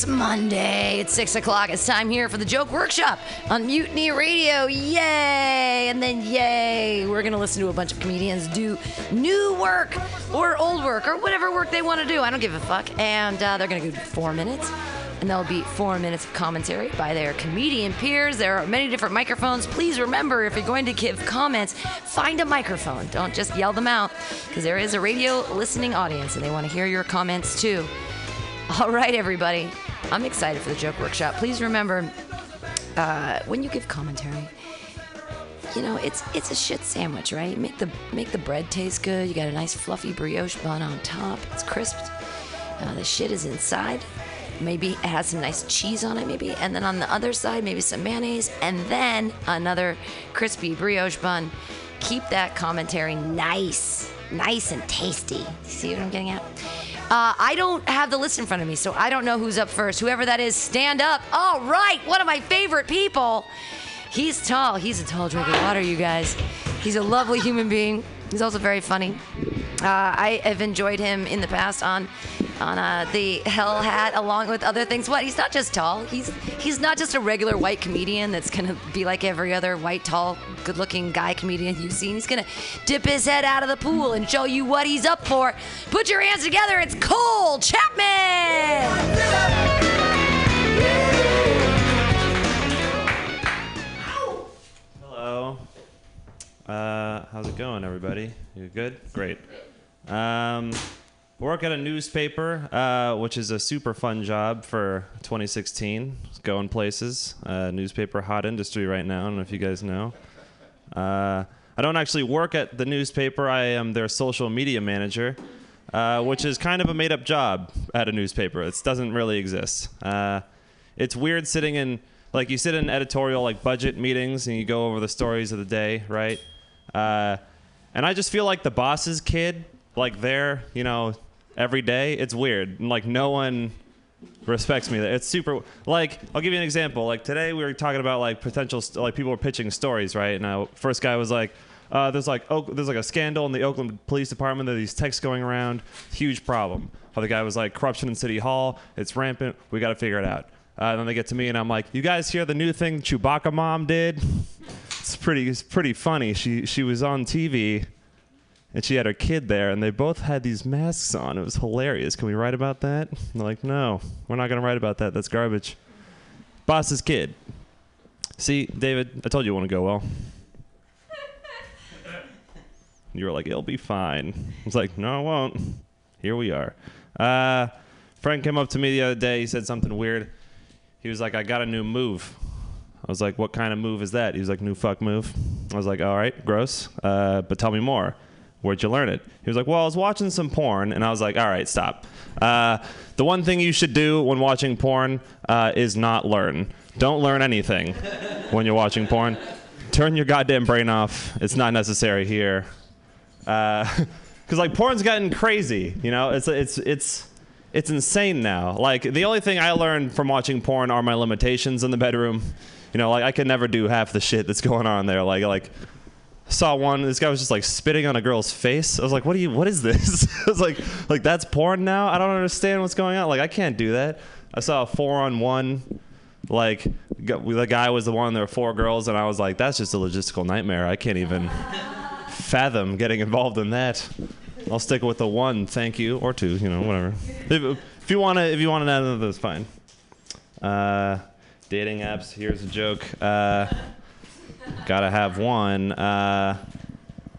It's Monday. It's six o'clock. It's time here for the Joke Workshop on Mutiny Radio. Yay! And then yay! We're gonna listen to a bunch of comedians do new work or old work or whatever work they want to do. I don't give a fuck. And uh, they're gonna go four minutes. And there'll be four minutes of commentary by their comedian peers. There are many different microphones. Please remember, if you're going to give comments, find a microphone. Don't just yell them out, because there is a radio listening audience and they want to hear your comments too. All right, everybody. I'm excited for the joke workshop. Please remember, uh, when you give commentary, you know it's it's a shit sandwich, right? Make the make the bread taste good. You got a nice fluffy brioche bun on top. It's crisped. Uh, the shit is inside. Maybe it has some nice cheese on it, maybe, and then on the other side, maybe some mayonnaise, and then another crispy brioche bun. Keep that commentary nice, nice and tasty. See what I'm getting at? Uh, I don't have the list in front of me, so I don't know who's up first. Whoever that is, stand up. All right, one of my favorite people. He's tall. He's a tall drink of water, you guys. He's a lovely human being. He's also very funny. Uh, I have enjoyed him in the past on on uh, the Hell Hat, along with other things. What? He's not just tall. He's he's not just a regular white comedian that's gonna be like every other white, tall, good-looking guy comedian you've seen. He's gonna dip his head out of the pool and show you what he's up for. Put your hands together. It's Cole Chapman. Hello. Uh, how's it going, everybody? You good? Great. Um, work at a newspaper, uh, which is a super fun job for 2016. It's Going places. Uh, newspaper hot industry right now. I don't know if you guys know. Uh, I don't actually work at the newspaper. I am their social media manager, uh, which is kind of a made-up job at a newspaper. It doesn't really exist. Uh, it's weird sitting in like you sit in editorial like budget meetings and you go over the stories of the day, right? Uh, and I just feel like the boss's kid, like there, you know, every day. It's weird. Like no one respects me. It's super. Like I'll give you an example. Like today we were talking about like potential st- like people were pitching stories, right? And uh, first guy was like. Uh, there's like oh, there's like a scandal in the Oakland Police Department. There are these texts going around. Huge problem. Other guy was like corruption in City Hall. It's rampant. We got to figure it out. Uh, and then they get to me and I'm like, you guys hear the new thing Chewbacca mom did? It's pretty it's pretty funny. She she was on TV and she had her kid there and they both had these masks on. It was hilarious. Can we write about that? And they're like, no, we're not gonna write about that. That's garbage. Boss's kid. See, David, I told you it wouldn't go well. You were like, it'll be fine. I was like, no, it won't. Here we are. Uh, Frank came up to me the other day. He said something weird. He was like, I got a new move. I was like, what kind of move is that? He was like, new fuck move. I was like, all right, gross. Uh, but tell me more. Where'd you learn it? He was like, well, I was watching some porn. And I was like, all right, stop. Uh, the one thing you should do when watching porn uh, is not learn. Don't learn anything when you're watching porn. Turn your goddamn brain off. It's not necessary here. Because like porn's gotten crazy. You know, it's it's it's it's insane now. Like the only thing I learned from watching porn are my limitations in the bedroom. You know, like I can never do half the shit that's going on there. Like like saw one this guy was just like spitting on a girl's face. I was like, "What are you what is this?" I was like like that's porn now? I don't understand what's going on. Like I can't do that. I saw a 4 on 1 like the guy was the one there were four girls and I was like, "That's just a logistical nightmare. I can't even fathom getting involved in that." I'll stick with the one, thank you, or two, you know, whatever. If, if you want to, if you add another, that's fine. Uh, dating apps. Here's a joke. Uh, gotta have one. Uh,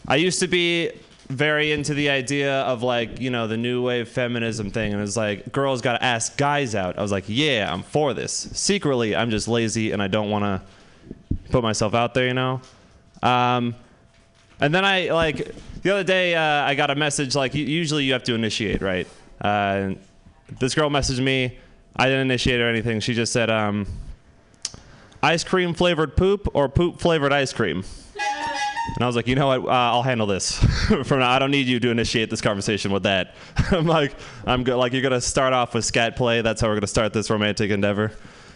I used to be very into the idea of like you know the new wave feminism thing, and it's like girls gotta ask guys out. I was like, yeah, I'm for this. Secretly, I'm just lazy and I don't want to put myself out there, you know. Um, And then I like the other day uh, I got a message like usually you have to initiate, right? Uh, this girl messaged me. I didn't initiate or anything. She just said, um, "Ice cream flavored poop or poop flavored ice cream." And I was like, you know what? Uh, I'll handle this. From now, I don't need you to initiate this conversation with that. I'm like, I'm good. Like, you're gonna start off with scat play. That's how we're gonna start this romantic endeavor.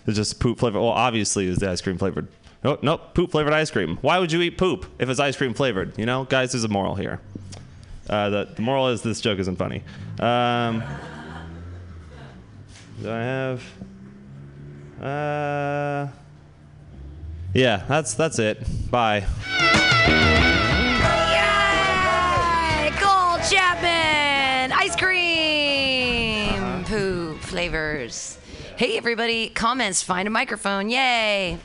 It's just poop flavored. Well, obviously, it's the ice cream flavored. Nope, nope. Poop flavored ice cream. Why would you eat poop if it's ice cream flavored? You know, guys, there's a moral here. Uh, the, the moral is this joke isn't funny. Um, do I have? Uh, yeah, that's that's it. Bye. Yay! Cole Chapman! Ice cream! Poo flavors. Hey, everybody. Comments. Find a microphone. Yay!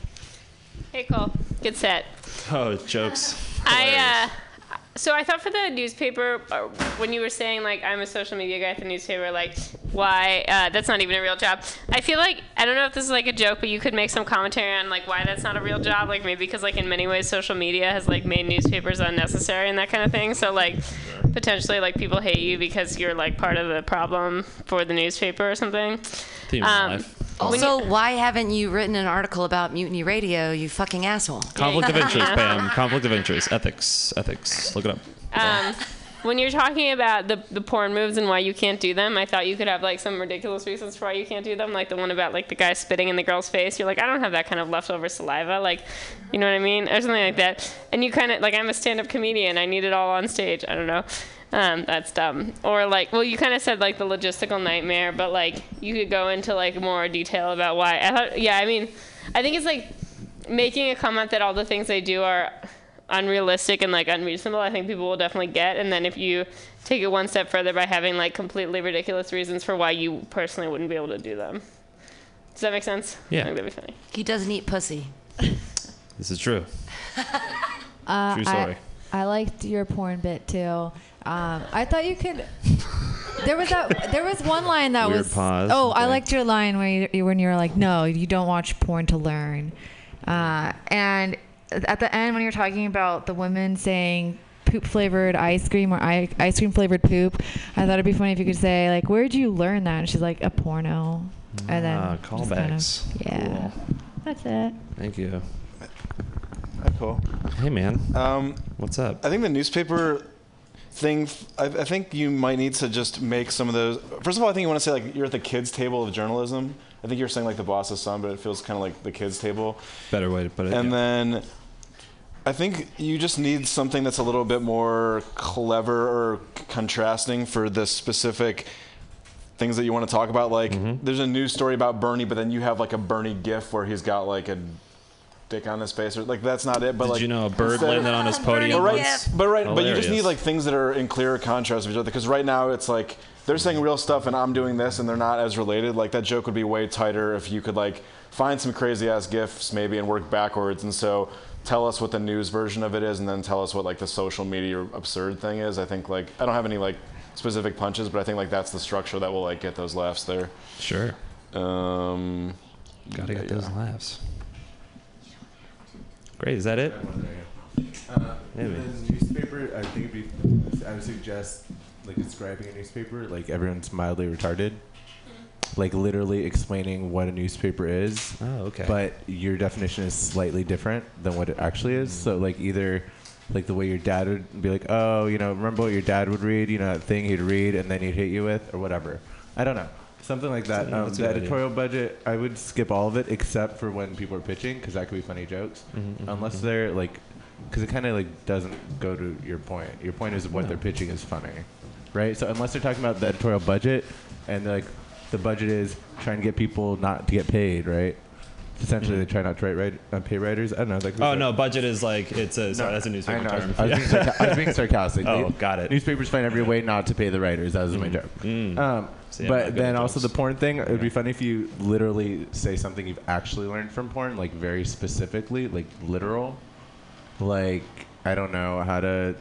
Hey, Cole. Good set. Oh, jokes. I uh, so I thought for the newspaper uh, when you were saying like I'm a social media guy at the newspaper, like why uh, that's not even a real job. I feel like I don't know if this is like a joke, but you could make some commentary on like why that's not a real job. Like maybe because like in many ways social media has like made newspapers unnecessary and that kind of thing. So like potentially like people hate you because you're like part of the problem for the newspaper or something. Um, life. When you- Also, why haven't you written an article about Mutiny Radio, you fucking asshole? Conflict of interest, Pam. Conflict of interest. Ethics. Ethics. Look it up. um, when you're talking about the, the porn moves and why you can't do them, I thought you could have like some ridiculous reasons for why you can't do them, like the one about like the guy spitting in the girl's face. You're like, I don't have that kind of leftover saliva, like, you know what I mean, or something like that. And you kind of like, I'm a stand-up comedian. I need it all on stage. I don't know. Um, that's dumb. Or like, well, you kind of said like the logistical nightmare, but like you could go into like more detail about why. I thought, yeah, I mean, I think it's like making a comment that all the things they do are unrealistic and like unreasonable, I think people will definitely get. And then if you take it one step further by having like completely ridiculous reasons for why you personally wouldn't be able to do them. Does that make sense? Yeah. I think that'd be funny. He doesn't eat pussy. This is true. Uh, True story. I, liked your porn bit too. Um, I thought you could. There was that. There was one line that Weird was. pause. Oh, I Okay. liked your line where you, you when you were like, "No, you don't watch porn to learn," uh, and at the end when you're talking about the women saying poop flavored ice cream or I- ice cream flavored poop, I thought it'd be funny if you could say like, "Where'd you learn that?" And she's like, "A porno," and then Ah, just kind of- callbacks. yeah, Cool. that's it. Thank you. Hi, Cole. Hey, man. Um, What's up? I think the newspaper thing. I, I think you might need to just make some of those. First of all, I think you want to say like you're at the kids' table of journalism. I think you're saying like the boss's son, but it feels kind of like the kids' table. Better way to put it. And yeah. then I think you just need something that's a little bit more clever or contrasting for the specific things that you want to talk about. Like, Mm-hmm. there's a news story about Bernie, but then you have like a Bernie gif where he's got like a dick on his face, or like that's not it. But Did like, you know a bird instead- landed on his podium? but right, but right, but you just need like things that are in clear contrast with each other. Because right now it's like they're saying real stuff and I'm doing this, and they're not as related. Like that joke would be way tighter if you could like find some crazy ass gifs maybe and work backwards. And so tell us what the news version of it is, and then tell us what like the social media absurd thing is. I think like I don't have any like specific punches, but I think like that's the structure that will like get those laughs there. Sure. Um, Gotta get yeah. those laughs. Great. Is that it? Uh. The newspaper, I think it'd be. I would suggest like describing a newspaper like everyone's mildly retarded, like literally explaining what a newspaper is. Oh, okay. But your definition is slightly different than what it actually is. So like either like the way your dad would be like, oh, you know, remember what your dad would read, you know, that thing he'd read and then he'd hit you with, or whatever. I don't know. Something like that. Um, the good idea. editorial budget, I would skip all of it except for when people are pitching, because that could be funny jokes. Mm-hmm, Unless they're like, because it kind of like doesn't go to your point. Your point is what No. they're pitching is funny, right? So unless they're talking about the editorial budget, and like the budget is trying to get people not to get paid, right? Essentially, they try not to write, write uh, pay writers. I don't know. Like. Oh no, budget is like it's a sorry, that's a newspaper I know. I was, term. I was being, sarca- I was being sarcastic. Oh, They- got it. Newspapers find every way not to pay the writers. That was my joke. Mm. Um, See, I'm not but good then at also jokes. the porn thing. It would be funny if you literally say something you've actually learned from porn, like very specifically, like literal. Like I don't know how to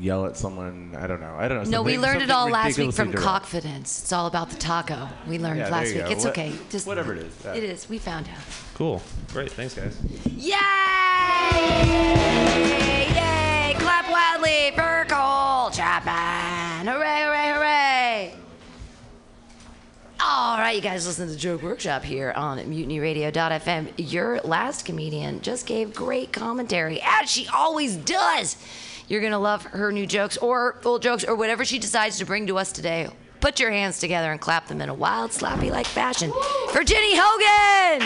yell at someone. I don't know. I don't know. No, we learned it all last week from direct. confidence. It's all about the taco. We learned yeah, last week. It's what, okay. Just whatever it is. Yeah. It is. We found out. Cool. Great. Thanks, guys. Yay! Yay! Clap wildly for Cole Chapman. Hooray! Hooray! Hooray! All right, you guys listen to the Joke Workshop here on mutinyradio.fm. Your last comedian just gave great commentary, as she always does. You're gonna love her new jokes or old jokes or whatever she decides to bring to us today. Put your hands together and clap them in a wild, slappy like fashion for Ginny Hogan.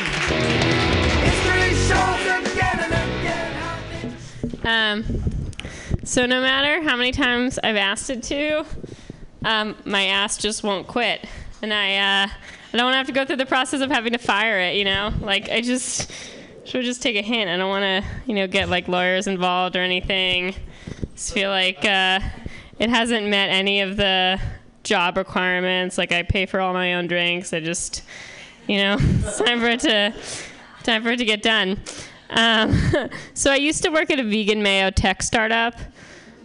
Um, so no matter how many times I've asked it to, um, my ass just won't quit, and I uh, I don't want to have to go through the process of having to fire it. You know, like I just should just take a hint. I don't want to you know get like lawyers involved or anything. Just feel like uh, it hasn't met any of the job requirements. Like I pay for all my own drinks. I just you know it's time for it to time for it to get done. Um, so I used to work at a vegan mayo tech startup.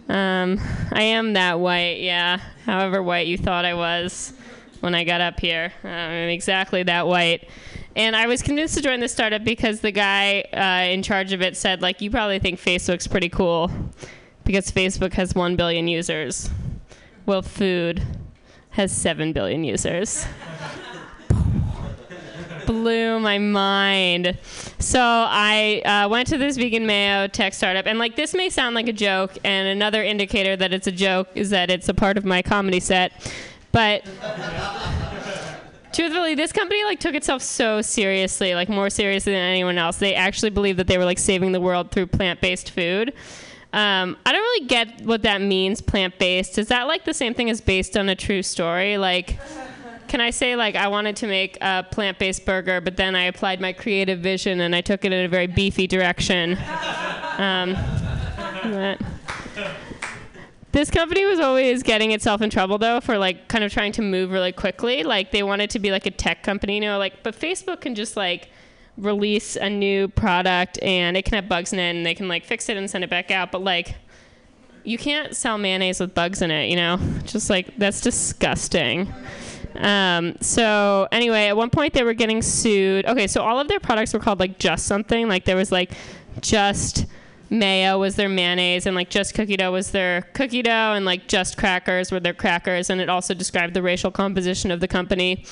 Um, I am that white, yeah. However white you thought I was when I got up here. Uh, I'm exactly that white. And I was convinced to join the startup because the guy uh, in charge of it said, like, you probably think Facebook's pretty cool because Facebook has 1 billion users. Well, food has 7 billion users blew my mind. So I uh, went to this vegan mayo tech startup, and like this may sound like a joke, and another indicator that it's a joke is that it's a part of my comedy set, but. Truthfully, this company like took itself so seriously, like more seriously than anyone else. They actually believed that they were like saving the world through plant-based food. Um, I don't really get what that means, plant-based. Is that like the same thing as based on a true story? Like, can I say like I wanted to make a plant-based burger, but then I applied my creative vision and I took it in a very beefy direction. Um, but this company was always getting itself in trouble though for like kind of trying to move really quickly. Like they wanted to be like a tech company, you know, like but Facebook can just like release a new product and it can have bugs in it and they can like fix it and send it back out, but like you can't sell mayonnaise with bugs in it, you know? Just like that's disgusting. Um, so anyway, at one point they were getting sued. Okay, so all of their products were called like just something. Like there was like just mayo was their mayonnaise, and like just cookie dough was their cookie dough, and like just crackers were their crackers, and it also described the racial composition of the company.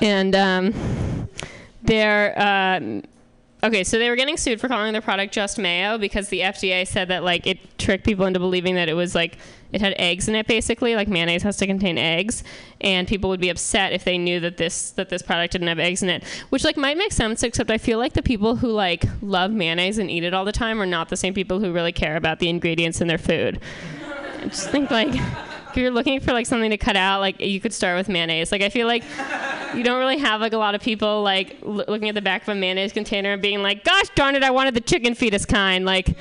And um, their uh, Okay, so they were getting sued for calling their product just mayo because the FDA said that like it tricked people into believing that it was like it had eggs in it basically, like mayonnaise has to contain eggs, and people would be upset if they knew that this that this product didn't have eggs in it, which like might make sense except I feel like the people who like love mayonnaise and eat it all the time are not the same people who really care about the ingredients in their food. I just think like if you're looking for like something to cut out, like you could start with mayonnaise. Like I feel like you don't really have like a lot of people like l- looking at the back of a mayonnaise container and being like, "Gosh darn it, I wanted the chicken fetus kind." Like,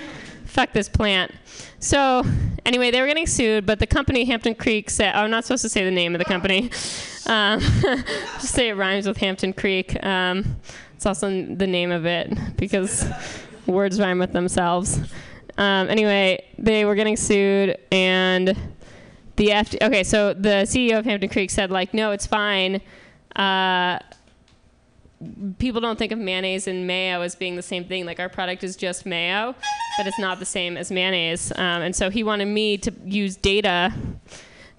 fuck this plant. So anyway, they were getting sued, but the company Hampton Creek said, oh, "I'm not supposed to say the name of the company. Um, just say it rhymes with Hampton Creek. Um, it's also the name of it because words rhyme with themselves." Um, anyway, they were getting sued and the okay, so the CEO of Hampton Creek said like, no, it's fine. Uh, people don't think of mayonnaise and mayo as being the same thing. Like our product is just mayo, but it's not the same as mayonnaise. Um, and so he wanted me to use data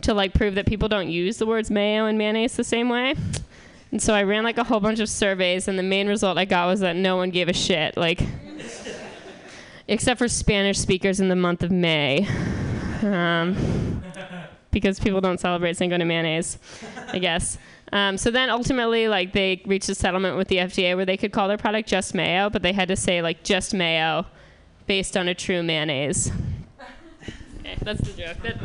to like prove that people don't use the words mayo and mayonnaise the same way. And so I ran like a whole bunch of surveys, and the main result I got was that no one gave a shit. Like, except for Spanish speakers in the month of May. Um, because people don't celebrate Cinco de Mayonnaise, I guess. Um, so then ultimately, like they reached a settlement with the FDA where they could call their product just mayo, but they had to say like just mayo, based on a true mayonnaise. Okay, that's the joke. That,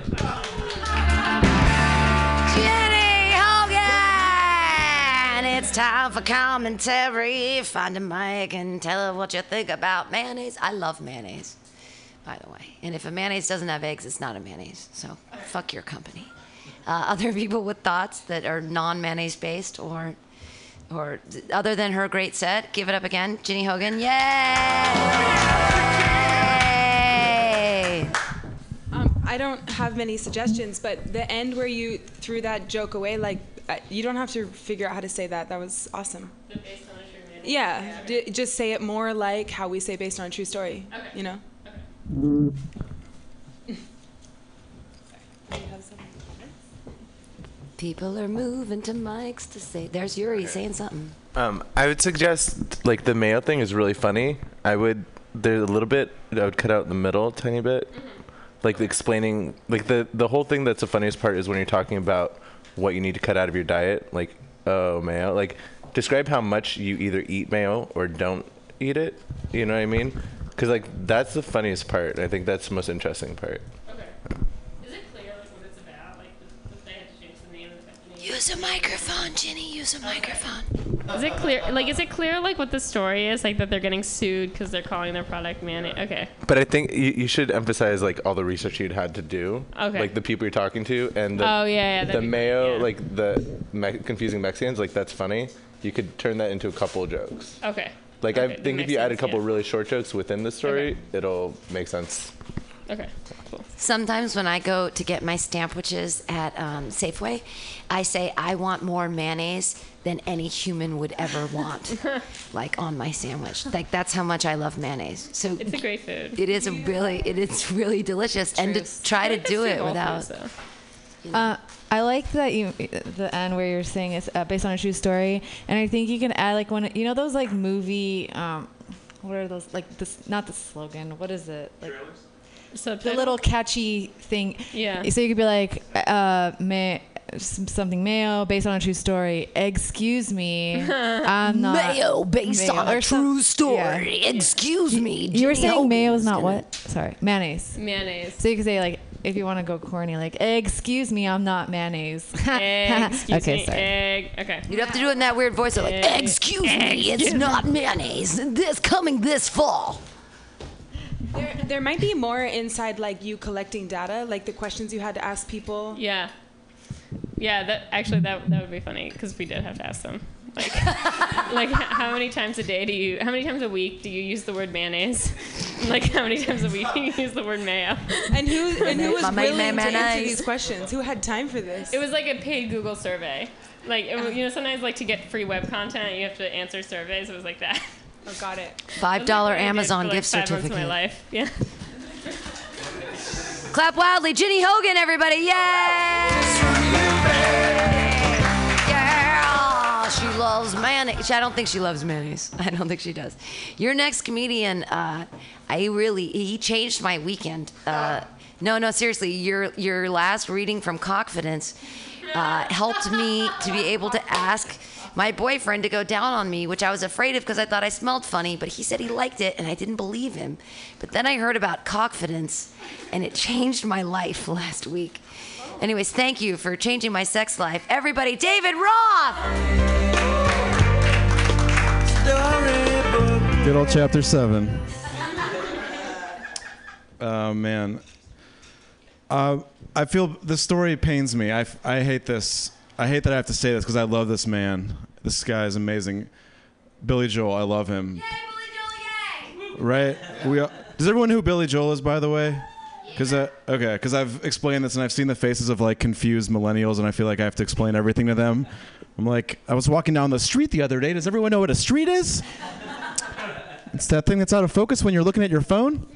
Ginny Hogan! It's time for commentary. Find a mic and tell her what you think about mayonnaise. I love mayonnaise, by the way. And if a mayonnaise doesn't have eggs, it's not a mayonnaise. So fuck your company. Uh, other people with thoughts that are non-mayonnaise based or or other than her great set, give it up again, Ginny Hogan. Yay! Um, I don't have many suggestions, but the end where you threw that joke away, like uh, you don't have to figure out how to say that. That was awesome. Yeah, d- just say it more like how we say based on a true story. You know. People are moving to mics to say. There's Yuri saying something. Um, I would suggest like the mayo thing is really funny. I would there's a little bit I would cut out the middle tiny bit, like explaining like the the whole thing that's the funniest part is when you're talking about what you need to cut out of your diet. Like oh mayo, like describe how much you either eat mayo or don't eat it. You know what I mean? Because like that's the funniest part. I think that's the most interesting part. Okay. Is it clear like what it's about? Like if they had to change the name of the company? Use a microphone, Ginny. Use a microphone. Is it clear? Like, is it clear like what the story is? Like that they're getting sued because they're calling their product mayonnaise? Okay. But I think you, you should emphasize like all the research you'd had to do, Okay. like the people you're talking to, and the, Oh, yeah, yeah, the mayo, yeah. like the me- confusing Mexicans, like that's funny. You could turn that into a couple of jokes. Okay. Like Okay, I think if makes you add a couple yeah. really short jokes within the story, Okay. it'll make sense. Okay. Cool. Sometimes when I go to get my sandwiches at um, Safeway, I say I want more mayonnaise than any human would ever want, like on my sandwich. Like that's how much I love mayonnaise. So It's a great food. it is a really, it is really delicious, and to try to do good it Whole without. Foods, though. Uh, I like that you the end where you're saying it's uh, based on a true story, and I think you can add like one. You know those like movie. Um, what are those like this? Not the slogan. What is it? Like the Subtitle? little catchy thing. Yeah. So you could be like, uh, may, something mayo based on a true story. Excuse me, I'm not Mayo based mayo," on a some- true story. yeah. Excuse me. You were Ginny saying mayo is not gonna- what? Sorry, mayonnaise. mayonnaise. So you could say like, if you want to go corny, like, excuse me, I'm not mayonnaise. Excuse okay, me. sorry. Egg. Okay. You'd have to do it in that weird voice, of like, Eh, "Excuse me, it's not mayonnaise. This coming this fall." There, there might be more inside like you collecting data, like the questions you had to ask people. Yeah. Yeah. That actually that that would be funny because we did have to ask them. Like, like how many times a day do you? How many times a week do you use the word mayonnaise? Like how many times a week do you use the word mayo? And who and who was My willing to answer these questions? Who had time for this? It was like a paid Google survey. Like it, oh. you know, sometimes like to get free web content, you have to answer surveys. It was like that. oh, got it. Five It was, like, dollar what I did Amazon for, like, gift five months of my life. Yeah. Clap wildly, Ginny Hogan, everybody! Yay! Loves mayonnaise. I don't think she loves mayonnaise. I don't think she does. Your next comedian, uh, I really he changed my weekend. Uh, no, no, seriously, your your last reading from Confidence uh, helped me to be able to ask my boyfriend to go down on me, which I was afraid of because I thought I smelled funny, but he said he liked it and I didn't believe him. But then I heard about confidence and it changed my life last week. Anyways, thank you for changing my sex life. Everybody, David Roth! Good old chapter seven. Oh man. Uh, I feel the story pains me. I, I hate this. I hate that I have to say this because I love this man. This guy is amazing. Billy Joel, I love him. Right? We all, does everyone know who Billy Joel is, by the way? Because okay, because I've explained this and I've seen the faces of like confused millennials, and I feel like I have to explain everything to them. I'm like, I was walking down the street the other day. Does everyone know what a street is? It's that thing that's out of focus when you're looking at your phone.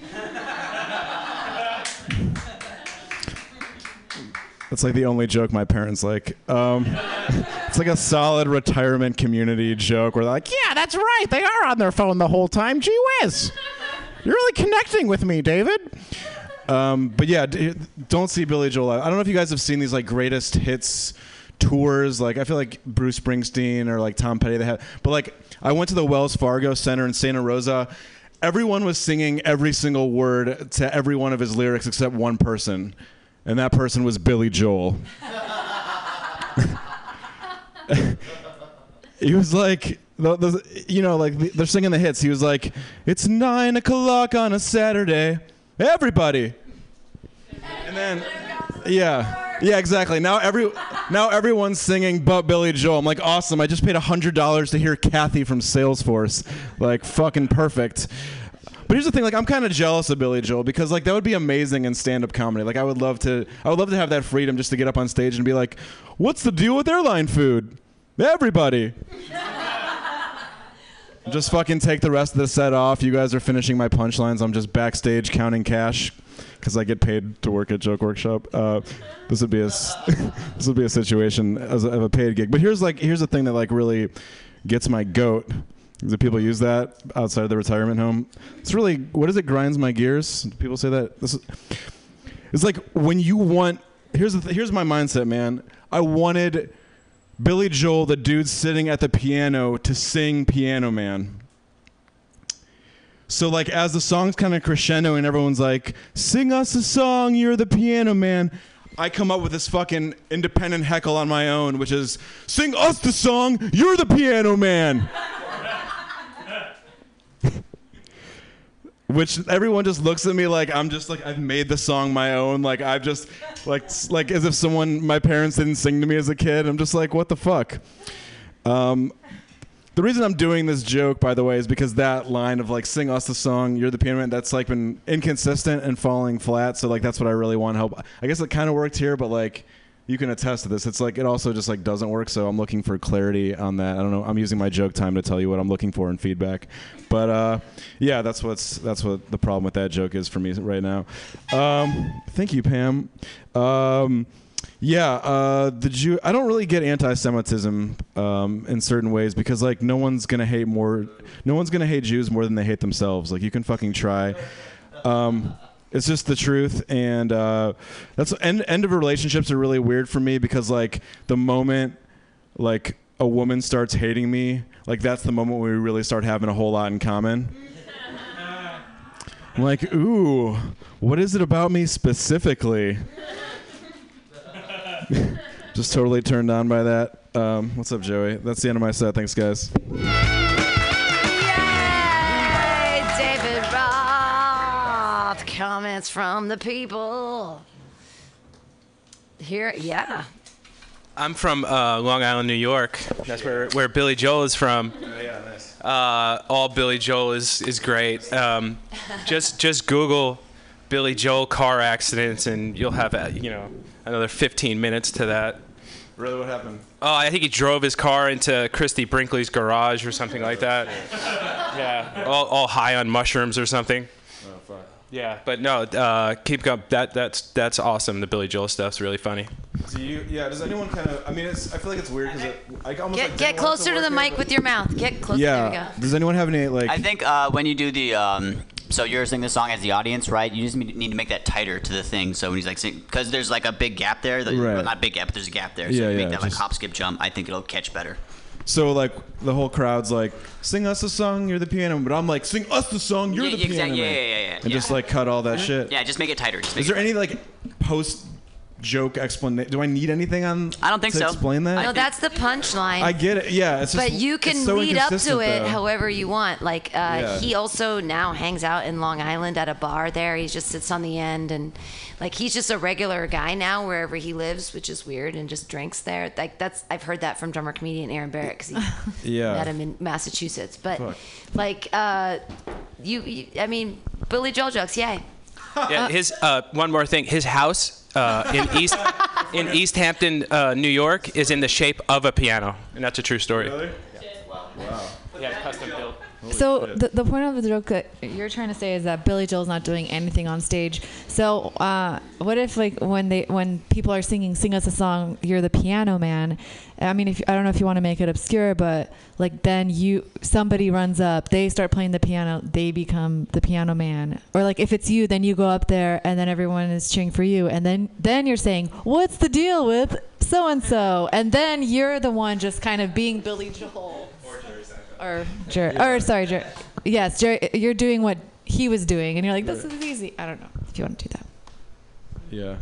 That's like the only joke my parents like. Um, it's like a solid retirement community joke where they're like, "Yeah, that's right. They are on their phone the whole time. Gee whiz, you're really connecting with me, David." Um, but yeah, don't see Billy Joel. I don't know if you guys have seen these like greatest hits tours. Like I feel like Bruce Springsteen or like Tom Petty. They had, but like I went to the Wells Fargo Center in Santa Rosa. Everyone was singing every single word to every one of his lyrics except one person, and that person was Billy Joel. he was like, the, the, you know, like the, they're singing the hits. He was like, "It's nine o'clock on a Saturday, everybody," and then, yeah, yeah, exactly. Now every, now everyone's singing but Billy Joel. I'm like, awesome. I just paid hundred dollars to hear Kathy from Salesforce. Like, fucking perfect. But here's the thing, like I'm kind of jealous of Billy Joel because like that would be amazing in stand-up comedy. Like I would love to, I would love to have that freedom just to get up on stage and be like, "What's the deal with airline food? Everybody." Just fucking take the rest of the set off. You guys are finishing my punchlines. I'm just backstage counting cash. because I get paid to work at Joke Workshop. Uh, this would be a this would be a situation as a, of a paid gig. But here's like here's the thing that like really gets my goat. Do people use that outside of the retirement home? It's really what is it? Grinds my gears. Do people say that? This is, it's like when you want. Here's the th- here's my mindset, man. I wanted Billy Joel, the dude sitting at the piano, to sing Piano Man. So like as the song's kind of crescendo and everyone's like, "Sing us a song, you're the piano man." I come up with this fucking independent heckle on my own, which is, "Sing us the song, you're the piano man." Which everyone just looks at me like I'm just like I've made the song my own. Like I've just like like as if someone my parents didn't sing to me as a kid. I'm just like, what the fuck. Um, the reason I'm doing this joke, by the way, is because that line of like "sing us the song, you're the piano man," that's like been inconsistent and falling flat. So like that's what I really want to help. I guess it kind of worked here, but like you can attest to this. It's like it also just like doesn't work. So I'm looking for clarity on that. I don't know. I'm using my joke time to tell you what I'm looking for in feedback. But uh, yeah, that's what's that's what the problem with that joke is for me right now. Um, thank you, Pam. Um, yeah, uh, the Jew. I don't really get anti-Semitism um, in certain ways because like no one's gonna hate more. No one's gonna hate Jews more than they hate themselves. Like you can fucking try. Um, it's just the truth, and uh, that's end end of relationships are really weird for me because like the moment like a woman starts hating me, like that's the moment we really start having a whole lot in common. I'm like, ooh, what is it about me specifically? Just totally turned on by that. Um, what's up, Joey? That's the end of my set. Thanks, guys. Comments from the people. Here, yeah. I'm from uh, Long Island, New York. That's where, where Billy Joel is from. Oh, yeah, nice. Uh, all Billy Joel is is great. Um, just just Google Billy Joel car accidents, and you'll have uh, you know another 15 minutes to that. Really, what happened? Oh, I think he drove his car into Christie Brinkley's garage or something like that. Yeah, all, all high on mushrooms or something. Fuck. Yeah, but no, uh, keep going. That that's that's awesome. The Billy Joel stuff's really funny. Do you? Yeah. Does anyone kind of? I mean, it's. I feel like it's weird because I almost Get like, get closer to work the here, mic but- with your mouth. Get closer. There we Yeah. go. Does anyone have any like? I think uh, when you do the, um, so you're singing the song as the audience, right? You just need need to make that tighter to the thing. So when he's like, because there's like a big gap there. The, Right. well, not big gap, but there's a gap there. So Yeah, you make yeah, that like hop, skip, jump. I think it'll catch better. So like the whole crowd's like, sing us a song, you're the piano, but I'm like, sing us the song, you're Yeah, the exact- piano. yeah, yeah, yeah, yeah, And yeah. just like cut all that mm-hmm. shit. Yeah, just make it tighter. Make Is it there any like post joke explanation? Do I need anything on? I don't think to so. Explain that. No, that's the punchline. I get it. Yeah, it's just. but you it's can so lead up to it though. however you want. Like uh, Yeah. he also now hangs out in Long Island at a bar there. He just sits on the end and like he's just a regular guy now wherever he lives, which is weird, and just drinks there. Like that's I've heard that from drummer comedian Aaron Barrett because he Yeah. met him in Massachusetts. But Fuck. like uh, you, you, I mean Billy Joel jokes, yay. Yeah, his uh, one more thing. His house uh, in East in East Hampton, uh, New York, is in the shape of a piano, and that's a true story. Really? Yeah, custom built. So the, the point of the joke that you're trying to say is that Billy Joel's not doing anything on stage. So uh, what if like when they when people are singing "Sing Us a Song," you're the piano man. I mean, if I don't know if you want to make it obscure, but like then you somebody runs up, they start playing the piano, they become the piano man. Or like if it's you, then you go up there and then everyone is cheering for you, and then then you're saying, "What's the deal with so and so?" And then you're the one just kind of being Billy Joel or Jer- or sorry, Jer- yes, Jer- you're doing what he was doing, and you're like, this is easy. I don't know if you want to do that. Yeah.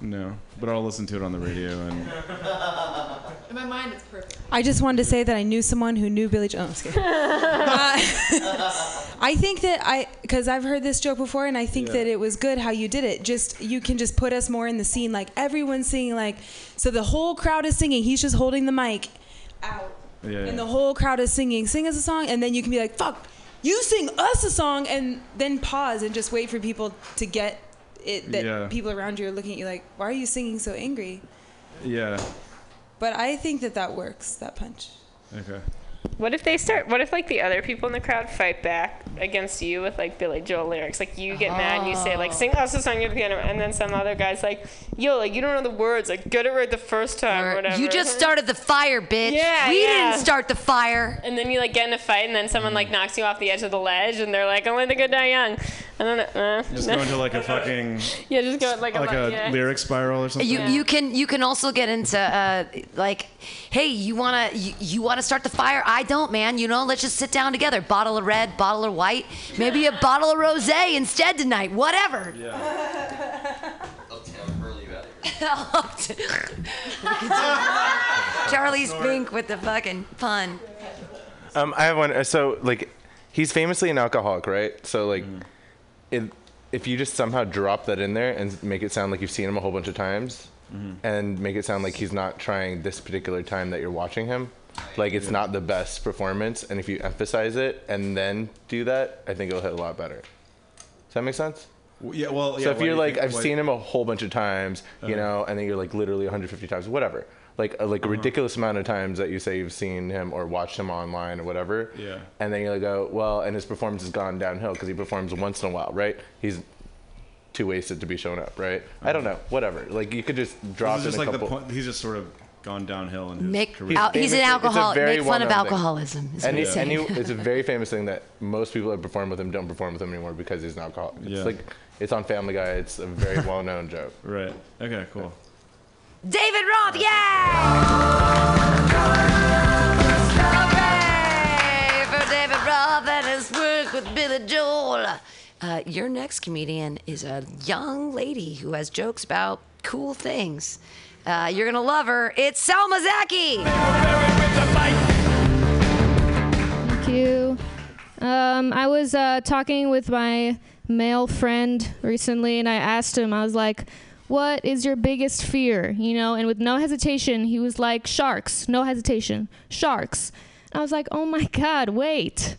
No, but I'll listen to it on the radio and. In my mind, it's perfect. I just wanted to say that I knew someone who knew Billy Joel. Oh, I'm just kidding. Uh, I think that I, because I've heard this joke before, and I think Yeah. that it was good how you did it. Just you can just put us more in the scene, like everyone's singing, like so the whole crowd is singing. He's just holding the mic out, Yeah. and the whole crowd is singing. Sing us a song, and then you can be like, "Fuck, you sing us a song," and then pause and just wait for people to get it that Yeah. people around you are looking at you like, "Why are you singing so angry?" Yeah. But I think that that works. That punch. Okay. What if they start? What if like the other people in the crowd fight back against you with like Billy Joel lyrics? Like you get mad and you say like sing us a song at the piano, and then some other guy's like, yo, like you don't know the words, like get it right the first time, or whatever. You just started the fire, bitch. Yeah, we yeah. didn't start the fire. And then you like get in a fight, and then someone like knocks you off the edge of the ledge, and they're like, "Only the good die young." And don't. Uh, Just no. go into like a fucking yeah, just go like, like a, a yeah. lyric spiral or something. You you can you can also get into uh, like, hey, you wanna you, you wanna start the fire? I don't, man. You know, let's just sit down together. Bottle of red, bottle of white, maybe a bottle of rosé instead tonight. Whatever. Charlie Spink with the fucking pun. Um, I have one. uh, So like, he's famously an alcoholic, right? So like, Mm-hmm. if if you just somehow drop that in there and make it sound like you've seen him a whole bunch of times, Mm-hmm. and make it sound like he's not trying this particular time that you're watching him, like it's not the best performance. And if you emphasize it and then do that, I think it'll hit a lot better. Does that make sense? Yeah, well, yeah, so if you're you like, think- I've what- seen him a whole bunch of times, you Uh-huh. know, and then you're like literally 150 times, whatever. Like a, like a ridiculous amount of times that you say you've seen him or watched him online or whatever. Yeah. And then you go, well, and his performance has gone downhill because he performs once in a while, right? He's too wasted to be showing up, right? I don't know, whatever. Like you could just drop. This is in just a like couple. the point. He's just sort of gone downhill in his Make career. al- he's an famously- it's a alcoholic. Make fun of alcoholism. Is and what he, he's and he, it's a very famous thing that most people that perform with him don't perform with him anymore because he's an alcoholic. It's Yeah. like it's on Family Guy. It's a very well-known joke. Right. Okay. Cool. David Roth, yeah! Hooray for David Roth and his work with Billy Joel. Uh, your next comedian is a young lady who has jokes about cool things. Uh, you're gonna love her. It's Selma Zaki. Thank you. Um, I was uh, talking with my male friend recently, and I asked him, I was like, what is your biggest fear? You know, and with no hesitation, he was like, sharks. No hesitation. Sharks. I was like, oh my God, wait.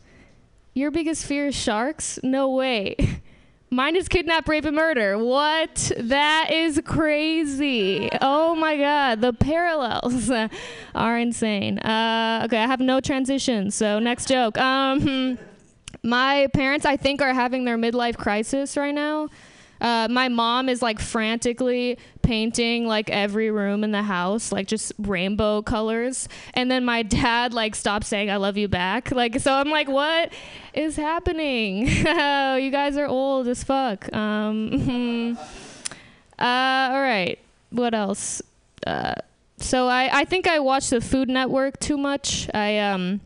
Your biggest fear is sharks? No way. Mine is kidnap, rape, and murder. What? That is crazy. Oh my God. The parallels are insane. Uh, okay, I have no transition. So, next joke. Um, my parents, I think, are having their midlife crisis right now. Uh, my mom is like frantically painting like every room in the house, like just rainbow colors. And then my dad like stopped saying "I love you" back. Like, so I'm like, what is happening? oh, you guys are old as fuck. Um, uh, all right, what else? Uh, so I, I think I watch the Food Network too much. I um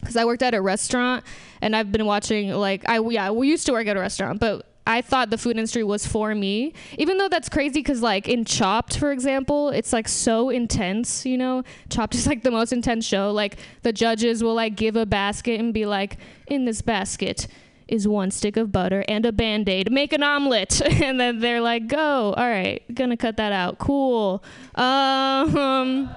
because I worked at a restaurant and I've been watching like I yeah we used to work at a restaurant, but I thought the food industry was for me. Even though that's crazy because like in Chopped, for example, it's like so intense. You know, Chopped is like the most intense show. Like the judges will like give a basket and be like, in this basket is one stick of butter and a band-aid make an omelet and then they're like go all right gonna cut that out cool um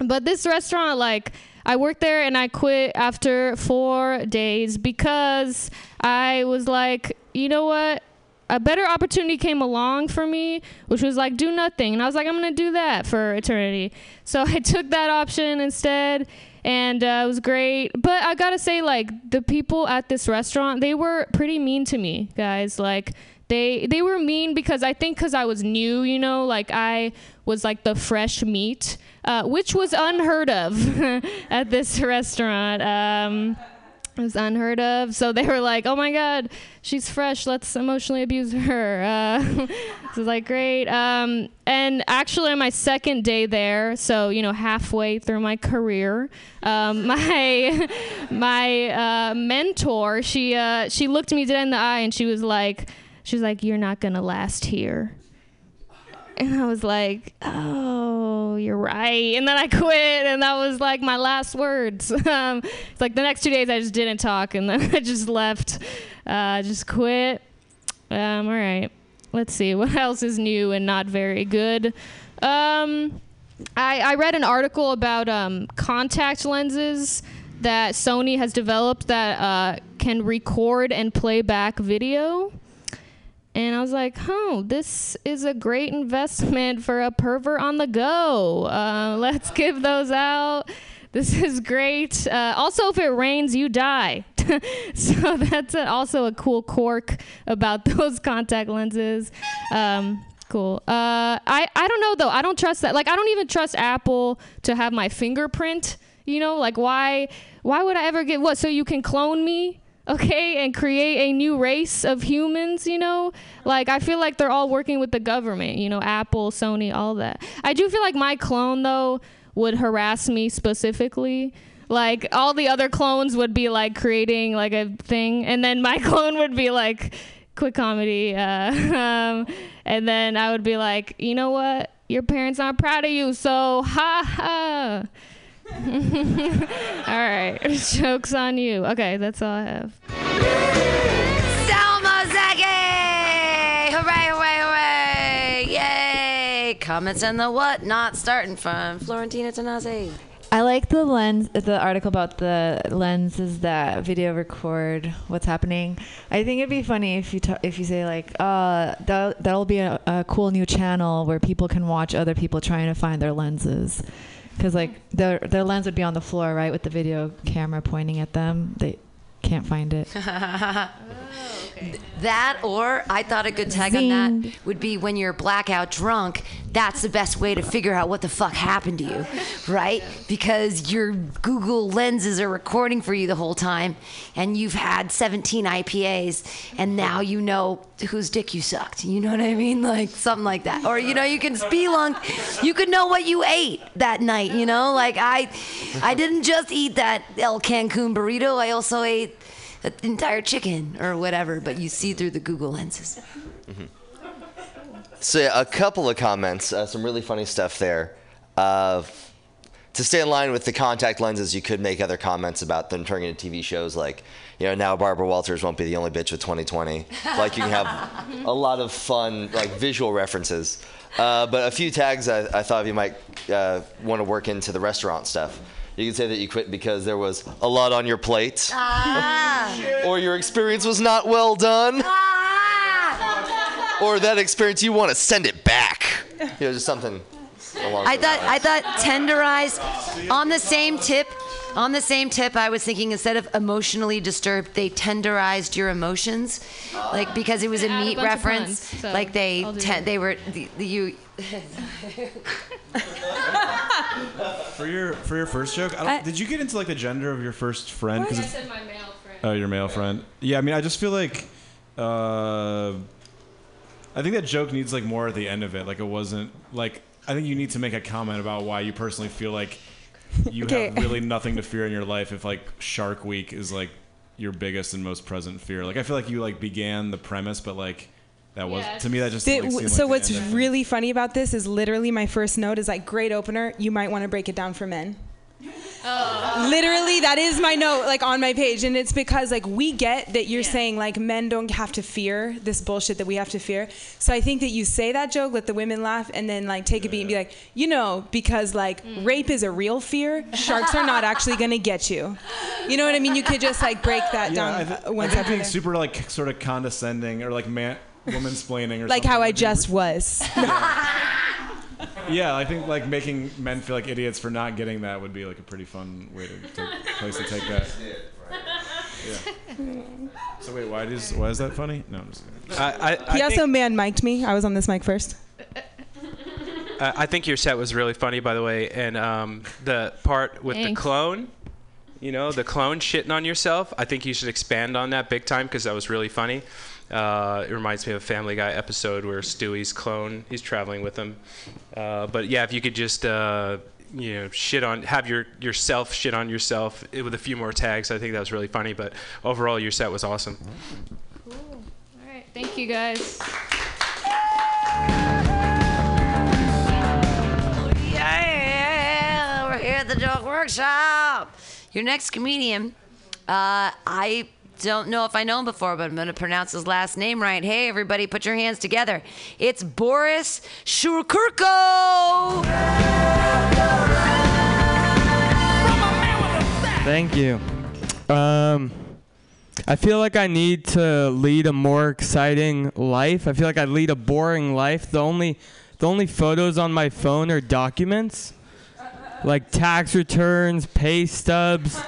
but this restaurant like I worked there and I quit after four days because I was like, you know what? A better opportunity came along for me, which was like do nothing. And I was like, I'm going to do that for eternity. So I took that option instead and uh, it was great. But I got to say, like, the people at this restaurant, they were pretty mean to me, guys. Like, they they were mean because I think because I was new, you know, like I was like the fresh meat, uh, which was unheard of at this restaurant. Um, it was unheard of. So they were like, "Oh my God, she's fresh. Let's emotionally abuse her." Uh, is like great. Um, and actually, on my second day there, so you know, halfway through my career, um, my my uh, mentor, she uh, she looked me dead in the eye and she was like, she was like, "You're not gonna last here." And I was like, oh, you're right. And then I quit, and that was like my last words. um, it's like the next two days I just didn't talk, and then I just left. Uh, just quit. Um, all right. Let's see. What else is new and not very good? Um, I, I read an article about um, contact lenses that Sony has developed that uh, can record and play back video. And I was like, oh, this is a great investment for a pervert on the go. Uh, let's give those out. This is great. Uh, also, if it rains, you die. so that's a, also a cool quirk about those contact lenses. Um, cool. Uh, I I don't know though. I don't trust that. Like I don't even trust Apple to have my fingerprint. You know, like why why would I ever get what? So you can clone me? Okay, and create a new race of humans, you know? Like, I feel like they're all working with the government, you know, Apple, Sony, all that. I do feel like my clone, though, would harass me specifically. Like, all the other clones would be like creating like a thing, and then my clone would be like, quick comedy. Uh, um, and then I would be like, you know what? Your parents aren't proud of you, so ha ha. all right, jokes on you. Okay, that's all I have. Selma Zaggy! Hooray, hooray, hooray! Yay! Comments and the what not starting from Florentina Tanazi. I like the lens, the article about the lenses that video record what's happening. I think it'd be funny if you ta- if you say like, uh, that that'll be a, a cool new channel where people can watch other people trying to find their lenses, because like their their lens would be on the floor, right, with the video camera pointing at them. They can't find it. That or I thought a good tag on that would be when you're blackout drunk, that's the best way to figure out what the fuck happened to you, right? Because your Google lenses are recording for you the whole time and you've had 17 IPAs and now you know whose dick you sucked. You know what I mean? Like something like that. Or you know, you can spelunk, you could know what you ate that night, you know? Like I I didn't just eat that El Cancun burrito, I also ate an entire chicken or whatever, but you see through the Google lenses. So yeah, a couple of comments, uh, some really funny stuff there. Uh, to stay in line with the contact lenses, you could make other comments about them turning into TV shows like, you know, now Barbara Walters won't be the only bitch with 2020. Like you can have a lot of fun, like visual references. Uh, but a few tags I, I thought you might uh, want to work into the restaurant stuff. You can say that you quit because there was a lot on your plate, ah. or your experience was not well done, ah. or that experience you want to send it back. You know, just something along I those thought I thought tenderize on the same tip. On the same tip, I was thinking instead of emotionally disturbed, they tenderized your emotions, like because it was a a meat bunch reference. puns, so like they I'll ten, they were the, the, you. For your for your first joke, I don't, I- did you get into like the gender of your first friend? 'Cause said my male friend. Oh, your male friend. Yeah, I mean, I just feel like, uh, I think that joke needs like more at the end of it. Like it wasn't like I think you need to make a comment about why you personally feel like you Okay. have really nothing to fear in your life if like Shark Week is like your biggest and most present fear. Like I feel like you like began the premise, but like that was to me that just The- like, seemed so like what's the end really funny about this is literally my first note is like great opener. You might want to break it down for men. Oh. Literally, that is my note, like on my page, and it's because like we get that you're saying like men don't have to fear this bullshit that we have to fear. So I think that you say that joke, let the women laugh, and then like take a beat and be like, you know, because like rape is a real fear. Sharks are not actually gonna get you. You know what I mean? You could just like break that Yeah, down I, th- uh, I think being super like sort of condescending or like man woman splaining or Like something how I just was. Yeah, I think like making men feel like idiots for not getting that would be like a pretty fun way to take, place to take that. Yeah. So wait, why is why is that funny? No, I'm just kidding. I, I, He also man mic'd me. I was on this mic first. uh, I think your set was really funny, by the way, and um, the part with the clone. You know, the clone shitting on yourself. I think you should expand on that big time because that was really funny. Uh, it reminds me of a Family Guy episode where Stewie's clone, he's traveling with him. Uh, but yeah, if you could just, uh, you know, shit on, have your yourself shit on yourself with a few more tags, I think that was really funny. But overall, your set was awesome. Cool. All right, thank you guys. Yeah, we're here at the joke workshop. Your next comedian, uh, I don't know if I know him before, but I'm going to pronounce his last name right. Hey, everybody, put your hands together. It's Boris Shukurko. Thank you. Um, I feel like I need to lead a more exciting life. I feel like I lead a boring life. The only, the only photos on my phone are documents. like tax returns, pay stubs.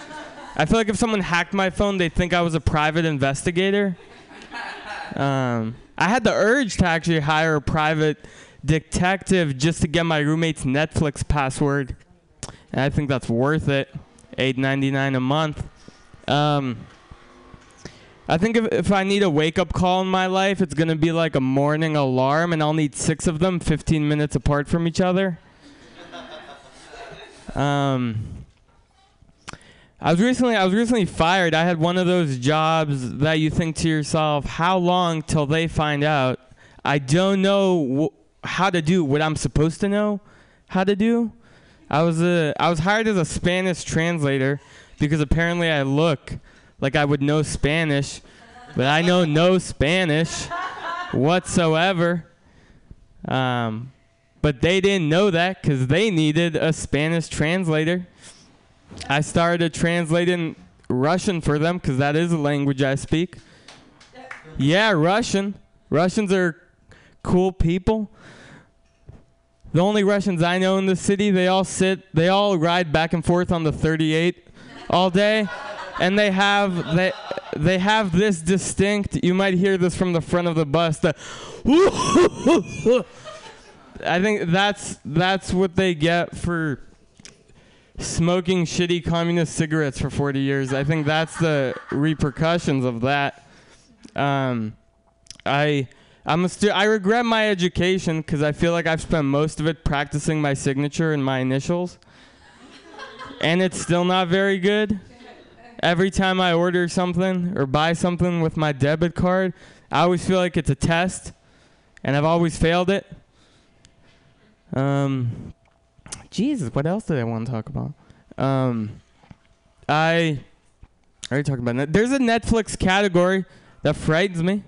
I feel like if someone hacked my phone, they'd think I was a private investigator. Um, I had the urge to actually hire a private detective just to get my roommate's Netflix password. And I think that's worth it. Eight ninety nine a month. Um, I think if, if I need a wake up call in my life, it's gonna be like a morning alarm, and I'll need six of them, 15 minutes apart from each other. Um, I was recently I was recently fired. I had one of those jobs that you think to yourself, how long till they find out? I don't know wh- how to do what I'm supposed to know how to do. I was a I was hired as a Spanish translator because apparently I look like I would know Spanish, but I know no Spanish whatsoever. Um, but they didn't know that because they needed a Spanish translator. I started translating Russian for them because that is a language I speak. Yeah, Russian. Russians are cool people. The only Russians I know in the city, they all sit, they all ride back and forth on the 38 all day, and they have they they have this distinct. You might hear this from the front of the bus. The I think that's that's what they get for smoking shitty communist cigarettes for 40 years. I think that's the repercussions of that. Um, I I'm a stu- I regret my education because I feel like I've spent most of it practicing my signature and my initials, and it's still not very good. Every time I order something or buy something with my debit card, I always feel like it's a test, and I've always failed it. Um, Jesus, what else did I want to talk about? Um, I already talked about that. There's a Netflix category that frightens me.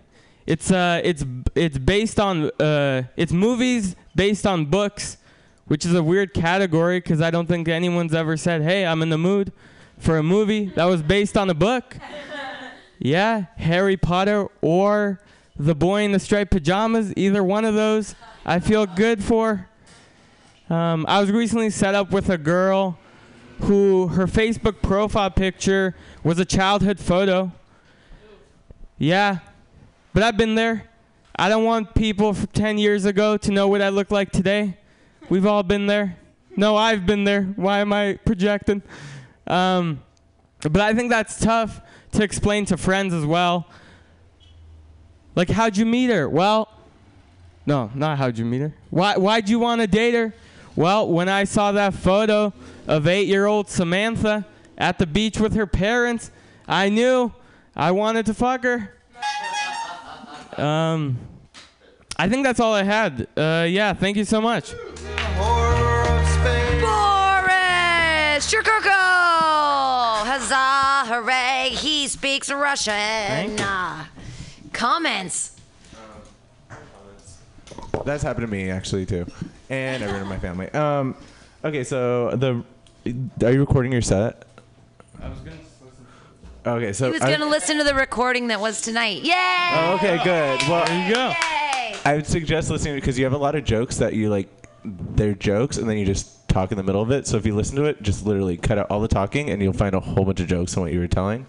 It's uh, it's it's based on uh, it's movies based on books, which is a weird category because I don't think anyone's ever said, "Hey, I'm in the mood for a movie that was based on a book." yeah, Harry Potter or The Boy in the Striped Pajamas, either one of those, I feel good for. Um, I was recently set up with a girl who her Facebook profile picture was a childhood photo. Yeah, but I've been there. I don't want people from 10 years ago to know what I look like today. We've all been there. No, I've been there. Why am I projecting? Um, but I think that's tough to explain to friends as well. Like, how'd you meet her? Well, no, not how'd you meet her. Why, why'd you want to date her? Well, when I saw that photo of eight year old Samantha at the beach with her parents, I knew I wanted to fuck her. Um, I think that's all I had. Uh, yeah, thank you so much. Boris Chirkoko! Huzzah, hooray, he speaks Russian. Thank you. Uh, comments. That's happened to me actually too, and everyone in my family. Um, okay, so the are you recording your set? I was gonna Okay, so He was going to listen to the recording that was tonight. Yay! Oh, okay, good. Well, there you go. I would suggest listening because you have a lot of jokes that you like. They're jokes, and then you just talk in the middle of it. So if you listen to it, just literally cut out all the talking, and you'll find a whole bunch of jokes on what you were telling.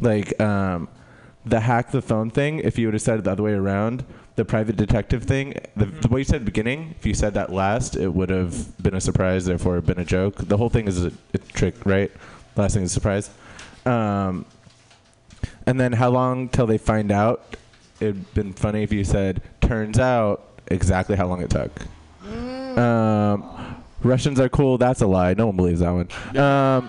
Like um, the hack the phone thing. If you would have said it the other way around, the private detective thing. The, the way you said beginning, if you said that last, it would have been a surprise. Therefore, been a joke. The whole thing is a, a trick, right? Last thing is a surprise. Um, and then how long till they find out? It'd been funny if you said, "Turns out," exactly how long it took. Um, Russians are cool. That's a lie. No one believes that one. Um,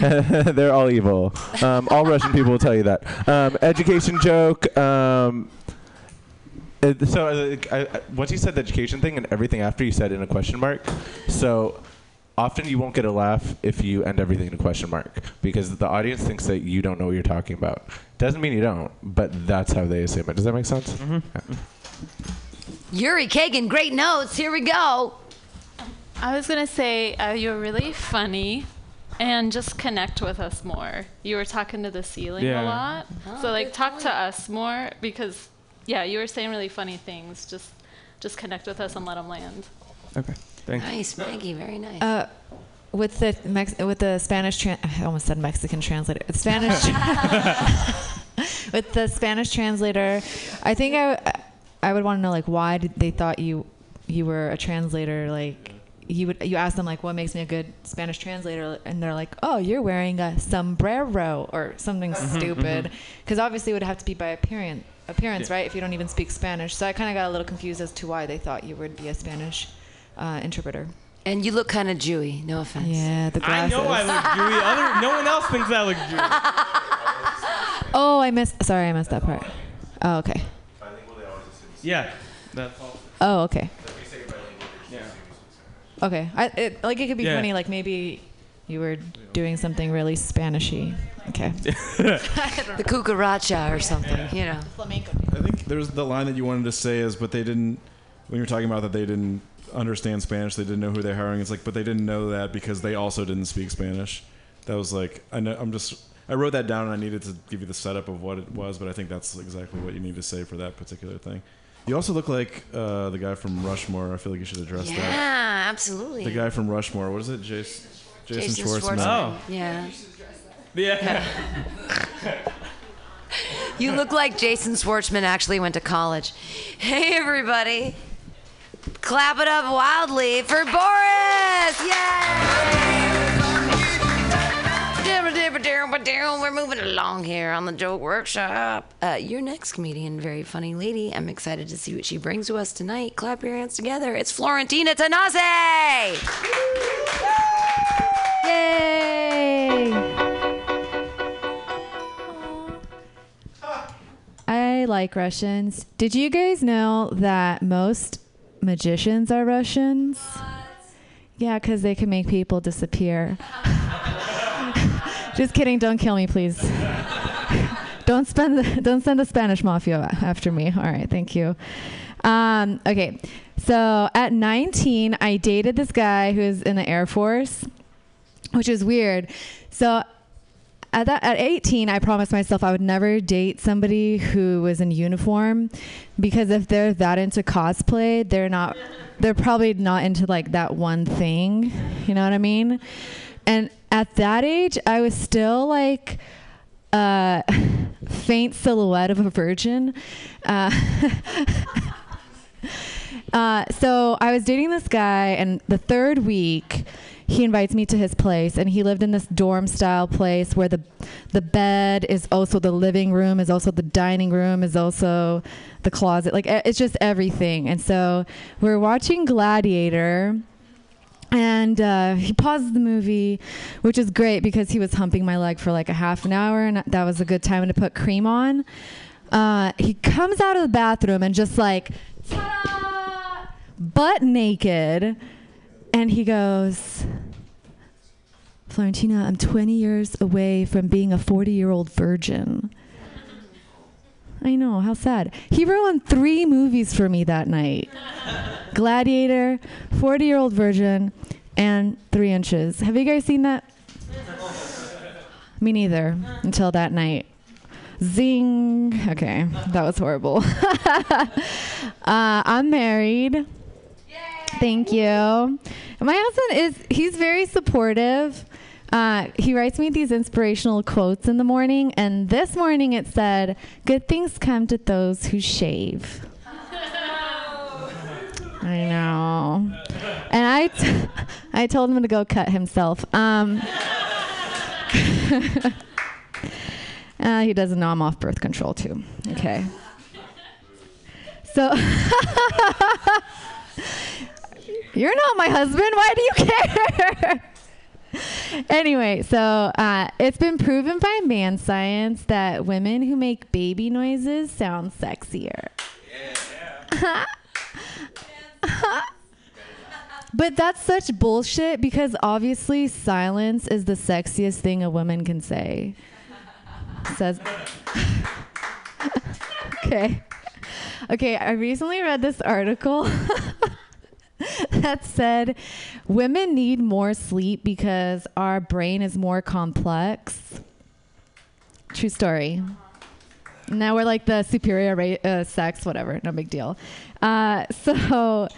they're all evil. Um, all Russian people will tell you that. Um, education joke. It- so uh, I, I, once you said the education thing and everything after you said in a question mark, so often you won't get a laugh if you end everything in a question mark because the audience thinks that you don't know what you're talking about. Doesn't mean you don't, but that's how they assume it. Does that make sense? Yeah. Yuri Kagan, great notes. Here we go. I was gonna say uh, you're really funny, and just connect with us more. You were talking to the ceiling Yeah. a lot, Oh, so like talk to us more because yeah, you were saying really funny things. Just just connect with us and let them land. Okay. Thanks. Nice, Maggie. Very nice. Uh, with the Mex- with the Spanish, tran- I almost said Mexican translator. With Spanish, with the Spanish translator, I think I, I would want to know like why did they thought you, you were a translator. Like you would you ask them like what makes me a good Spanish translator, and they're like, oh, you're wearing a sombrero or something Mhm, stupid, mhm. because obviously it would have to be by appearance, appearance, Yeah. right? If you don't even speak Spanish. So I kind of got a little confused as to why they thought you would be a Spanish uh, interpreter. And you look kind of Jewy. No offense. Yeah, the glasses. I glasses. know I look Jewy. Other, no one else thinks I look Jewy. Oh, I missed. Sorry, I missed that part. Oh, okay. Yeah. That's all. Oh, okay. Yeah. Okay. I, it, like it could be Yeah. funny. Like maybe you were doing something really Spanishy. Okay. the cucaracha or something, you know. Flamenco. I think there's the line that you wanted to say is, but they didn't. When you're talking about that, they didn't understand Spanish. They didn't know who they're hiring. It's like, but they didn't know that because they also didn't speak Spanish. That was like, I know. I'm just. I wrote that down and I needed to give you the setup of what it was, but I think that's exactly what you need to say for that particular thing. You also look like uh, the guy from Rushmore. I feel like you should address Yeah, that. Yeah, absolutely. The guy from Rushmore. What is it? Jason. Jason, Jason Schwartzman. Schwartzman. Yeah. Yeah. You look like Jason Schwartzman actually went to college. Hey, everybody. Clap it up wildly for Boris! Yay! We're moving along here on the joke workshop. Uh, your next comedian, very funny lady. I'm excited to see what she brings to us tonight. Clap your hands together. It's Florentina Tanase! Yay! Like Russians. Did you guys know that most magicians are Russians? Yeah, because they can make people disappear. Just kidding. Don't kill me, please. don't spend. The, don't send the Spanish mafia after me. All right. Thank you. Um, okay. So at 19, I dated this guy who was in the Air Force, which is weird. So at that at 18 i promised myself i would never date somebody who was in uniform because if they're that into cosplay they're not they're probably not into like that one thing. You know what i mean? And at that age i was still like a faint silhouette of a virgin. Uh, uh, so I was dating this guy, and the third week, he invites me to his place, and he lived in this dorm style place where the the bed is also the living room, is also the dining room, is also the closet. Like it's just everything. And so we're watching Gladiator. And uh, he pauses the movie, which is great because he was humping my leg for like a half an hour, and that was a good time to put cream on. Uh, he comes out of the bathroom and just like ta-da! butt naked. And he goes, Florentina, I'm 20 years away from being a 40 year old virgin. I know, how sad. He ruined three movies for me that night Gladiator, 40 year old virgin, and Three Inches. Have you guys seen that? Me neither, until that night. Zing. Okay, that was horrible. uh, I'm married. Thank you. My husband is, he's very supportive. Uh, he writes me these inspirational quotes in the morning, and this morning it said, Good things come to those who shave. I know. And I, t- I told him to go cut himself. Um, uh, he doesn't know I'm off birth control, too. Okay. So, you're not my husband. Why do you care? anyway, so uh, it's been proven by man science that women who make baby noises sound sexier. Yeah. but that's such bullshit because obviously silence is the sexiest thing a woman can say. Says. okay. Okay, I recently read this article that said women need more sleep because our brain is more complex. True story. Now we're like the superior ra- uh, sex, whatever, no big deal. Uh, so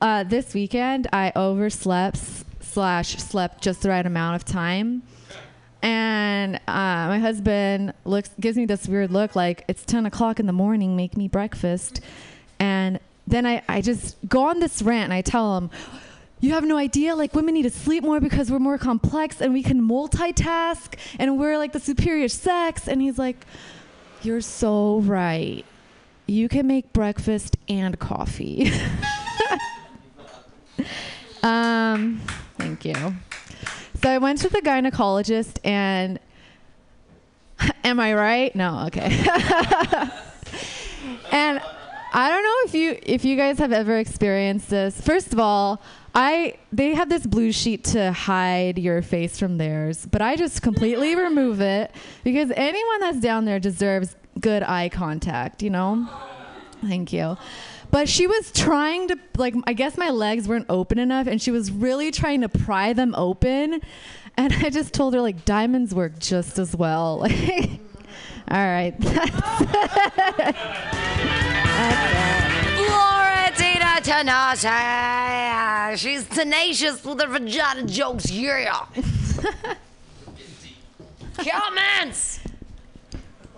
uh, this weekend I overslept slash slept just the right amount of time. And uh, my husband looks gives me this weird look like it's 10 o'clock in the morning, make me breakfast. And then I, I just go on this rant and I tell him, you have no idea like women need to sleep more because we're more complex and we can multitask and we're like the superior sex. And he's like you're so right. You can make breakfast and coffee. Um thank you. So i went to the gynecologist and am i right? No okay. And I don't know if you if you guys have ever experienced this. First of all, I they have this blue sheet to hide your face from theirs, but I just completely remove it because anyone that's down there deserves good eye contact, you know? Thank you. But she was trying to like I guess my legs weren't open enough and she was really trying to pry them open and I just told her like diamonds work just as well. All right. Laura Tina Tanasha. She's tenacious with her vagina jokes. Yeah. Comments.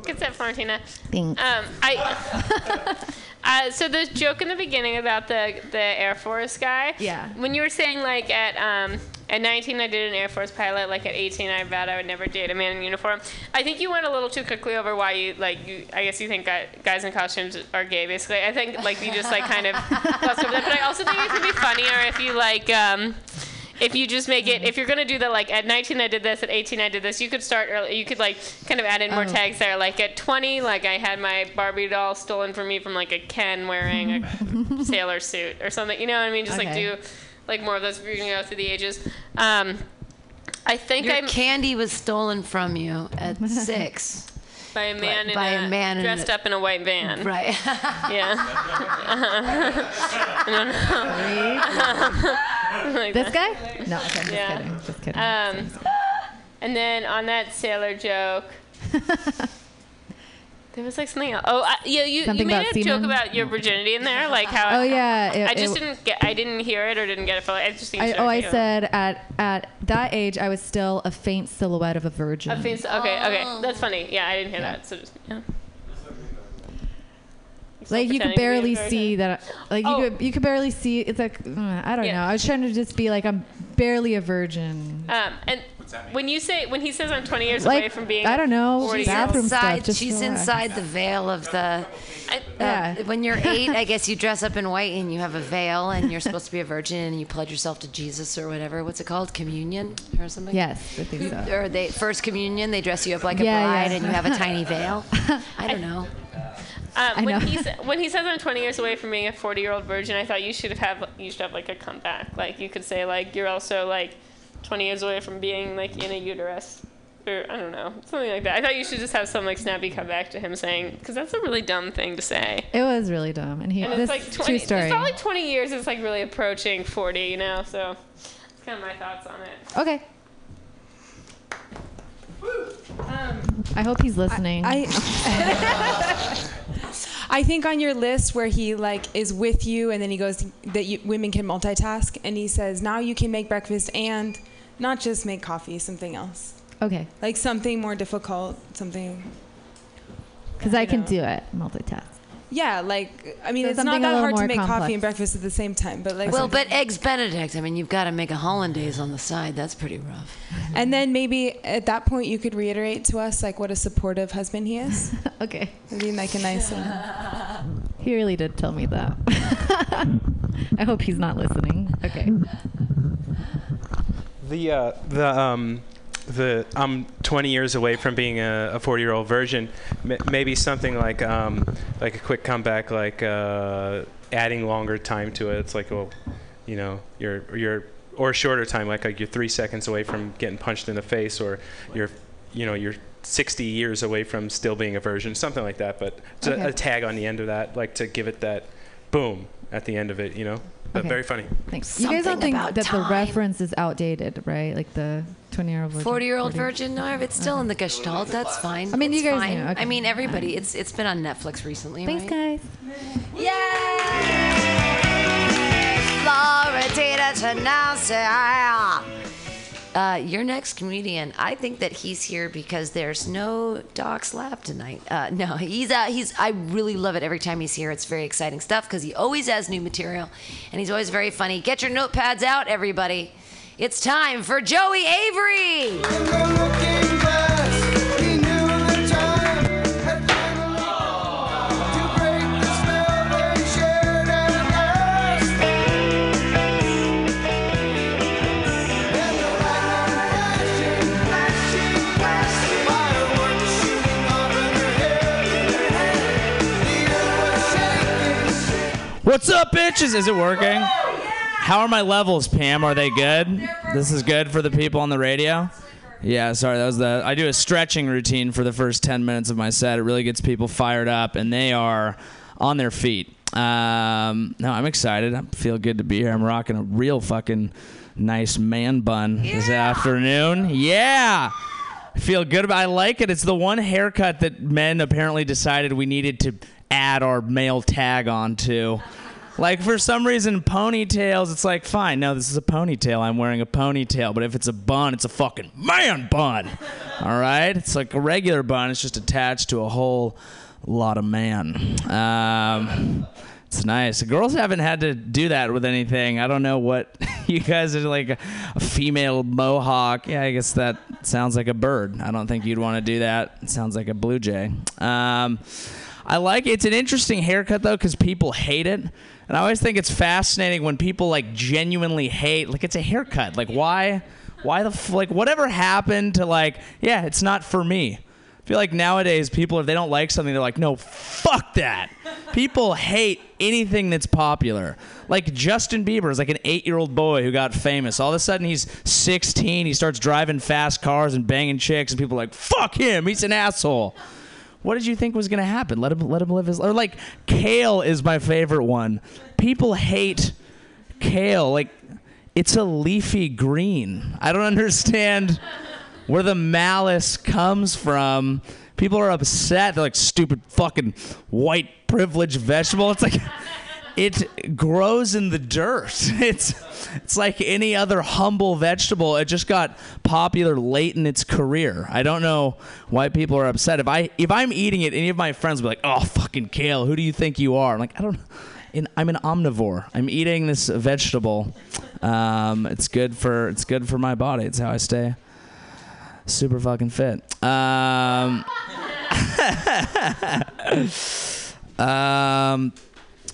Good set, Florentina. Thanks. Um, I. Uh, so the joke in the beginning about the the Air Force guy. Yeah. When you were saying like at um at 19 I did an Air Force pilot. Like at 18 I vowed I would never date a man in uniform. I think you went a little too quickly over why you like you. I guess you think guys in costumes are gay. Basically, I think like you just like kind of glossed over that. But I also think it could be funnier if you like. um if you just make it, if you're gonna do that, like at 19 I did this, at 18 I did this, you could start early. You could like kind of add in more Oh. tags there. Like at 20, like I had my Barbie doll stolen from me from like a Ken wearing a sailor suit or something. You know what I mean? Just like do like more of those if you're gonna go through the ages. Um, I think Your I'm candy was stolen from you at six. by a man in by a, a man in dressed a- up in a white van. Right. yeah. I don't know. Like This that. guy? No, okay, just Yeah. kidding. Just kidding. Um, and then on that sailor joke, there was like something else. Oh, I, yeah, you, you Something made about a joke about your virginity in there, like how. Oh, yeah, it- I just it- didn't get. I didn't hear it or didn't get it. Fully. I just think. I, oh, I articulate. said at at that age I was still a faint silhouette of a virgin. I think so. Okay, okay, that's funny. Yeah, I didn't hear that. So just yeah. like you could pretending to be a barely see that. Like you Oh. could you could barely see. It's like mm, I don't Yeah. know. I was trying to just be like I'm barely a virgin. Um, and when you say when he says I'm 20 years Like, away from being I don't know, 40 bathroom years- stuff, inside, she's relax. inside the veil of the. Yeah. uh, when you're eight, I guess you dress up in white and you have a veil and you're supposed to be a virgin and you pledge yourself to Jesus or whatever. What's it called? Communion or something? Yes, I think so. Or they first communion, they dress you up like a Yeah, bride yeah. and you have a tiny veil. I don't know. Um, when, he sa- when he says I'm 20 years away from being a 40 year old virgin, I thought you should have you should have like a comeback. Like you could say like you're also like 20 years away from being like in a uterus, or I don't know something like that. I thought you should just have some like snappy comeback to him saying because that's a really dumb thing to say. It was really dumb, and he. And this it's like 20. true story. It's not like 20 years. It's like really approaching 40, you know. So it's kind of my thoughts on it. okay. Um, I hope he's listening. I I think on your list where he like is with you and then he goes that you, women can multitask and he says now you can make breakfast and not just make coffee, something else. okay, Like something more difficult, something because I you can know. do it. Multitask. Yeah, like I mean So it's not that hard to more make coffee and breakfast at the same time, but like Well, but eggs Benedict. I mean, you've got to make a hollandaise on the side. That's pretty rough. and then maybe at that point you could reiterate to us like what a supportive husband he is. okay. It'd be like a nice one. He really did tell me that. I hope he's not listening. Okay. The uh, the um, the I'm 20 years away from being a 40 year old virgin. M- maybe something like um, like a quick comeback, like uh, adding longer time to it. It's like, well, you know, you're you're or shorter time, like like you're three seconds away from getting punched in the face, or you're you know you're 60 years away from still being a virgin, something like that. But it's a- Okay. a tag on the end of that, like to give it that boom at the end of it, you know. But Okay. very funny. Thanks. you guys don't think about that the reference is outdated, right? Like the 20 year old virgin. 40 year old virgin? No, if it's still in the Gestalt, that's fine. I mean, you guys fine. knew, okay. I mean, everybody. It's it's been on Netflix recently. Thanks, right? guys. Yay! Robertina Tenassia. Uh, your next comedian, I think that he's here because there's no Doc Slap tonight. Uh, no, he's uh, he's. I really love it every time he's here. It's very exciting stuff because he always has new material, and he's always very funny. Get your notepads out, everybody. It's time for Joey Avery. What's up, bitches? Is it working? How are my levels, Pam? Are they good? This is good for the people on the radio. Yeah, sorry, that was the. I do a stretching routine for the first 10 minutes of my set. It really gets people fired up, and they are on their feet. Um, no, I'm excited. I feel good to be here. I'm rocking a real fucking nice man bun this afternoon. Yeah. I feel good about I like it. It's the one haircut that men apparently decided we needed to add our male tag onto. Like for some reason, ponytails. It's like fine. No, this is a ponytail. I'm wearing a ponytail. But if it's a bun, it's a fucking man bun. All right. It's like a regular bun. It's just attached to a whole lot of man. Um, it's nice. Girls haven't had to do that with anything. I don't know what you guys are like a, female mohawk. Yeah, I guess that sounds like a bird. I don't think you'd want to do that. It sounds like a blue jay. Um, I like it. It's an interesting haircut though because people hate it. And I always think it's fascinating when people like genuinely hate like it's a haircut. Like why why the f- like whatever happened to like yeah, it's not for me. I feel like nowadays people if they don't like something they're like no, fuck that. People hate anything that's popular. Like Justin Bieber is like an 8-year-old boy who got famous. All of a sudden he's 16, he starts driving fast cars and banging chicks and people are like fuck him, he's an asshole. What did you think was gonna happen? Let him let him live his or like kale is my favorite one. People hate kale. Like it's a leafy green. I don't understand where the malice comes from. People are upset. They're like stupid fucking white privileged vegetable. It's like it grows in the dirt. It's it's like any other humble vegetable. It just got popular late in its career. I don't know why people are upset. If I if I'm eating it, any of my friends will be like, "Oh, fucking kale. Who do you think you are?" I'm like, I don't. In, I'm an omnivore. I'm eating this vegetable. Um, it's good for it's good for my body. It's how I stay super fucking fit. Um, um,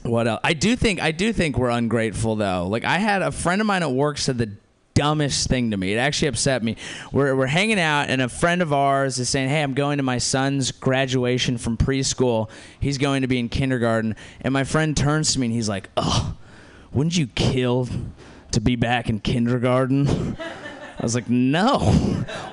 what else? I do think I do think we're ungrateful though. Like I had a friend of mine at work said the dumbest thing to me. It actually upset me. We're we're hanging out and a friend of ours is saying, "Hey, I'm going to my son's graduation from preschool. He's going to be in kindergarten." And my friend turns to me and he's like, "Oh, wouldn't you kill to be back in kindergarten?" I was like, no.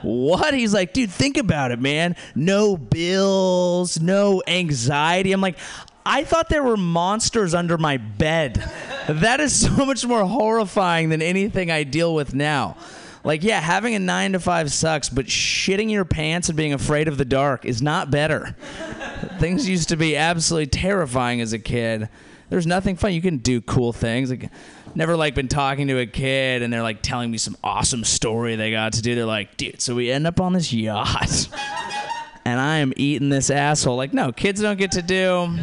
What? He's like, dude, think about it, man. No bills, no anxiety. I'm like, I thought there were monsters under my bed. That is so much more horrifying than anything I deal with now. Like, yeah, having a nine to five sucks, but shitting your pants and being afraid of the dark is not better. Things used to be absolutely terrifying as a kid. There's nothing fun. You can do cool things. Like, never like been talking to a kid and they're like telling me some awesome story they got to do. They're like, dude, so we end up on this yacht and I am eating this asshole. Like, no, kids don't get to do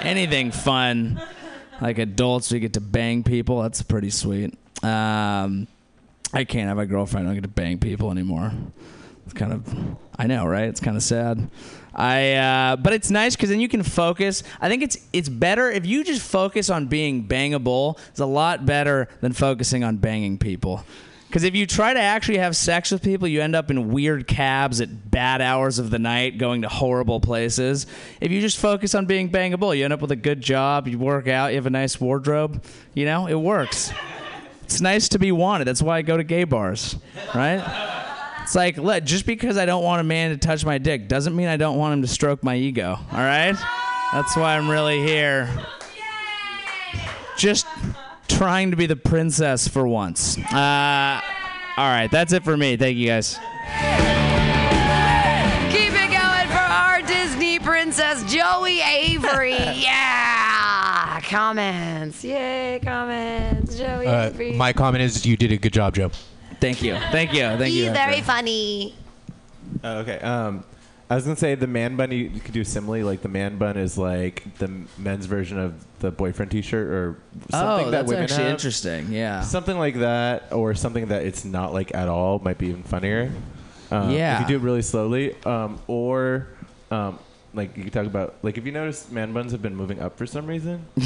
anything fun. Like adults, we get to bang people. That's pretty sweet. Um, I can't have a girlfriend. I don't get to bang people anymore. It's kind of, I know, right? It's kind of sad. I, uh, but it's nice because then you can focus. I think it's it's better if you just focus on being bangable. It's a lot better than focusing on banging people. Because if you try to actually have sex with people, you end up in weird cabs at bad hours of the night, going to horrible places. If you just focus on being bangable, you end up with a good job, you work out, you have a nice wardrobe. You know, it works. It's nice to be wanted. That's why I go to gay bars, right? It's like, look, just because I don't want a man to touch my dick doesn't mean I don't want him to stroke my ego, all right? That's why I'm really here. Just trying to be the princess for once. Uh, all right, that's it for me. Thank you guys. Keep it going for our Disney princess, Joey Avery. yeah. Comments. Yay, comments. Joey Uh, Avery. my comment is you did a good job, Joe. Thank you. Thank you. Thank He's you. very funny. Oh, okay. Um, I was gonna say the man bun. You, you could do a simile. Like the man bun is like the men's version of the boyfriend T-shirt, or something Oh, that that's women actually have. interesting. Yeah. Something like that, or something that it's not like at all might be even funnier. Um, Yeah. If you do it really slowly, um, or um, like you could talk about like if you notice man buns have been moving up for some reason.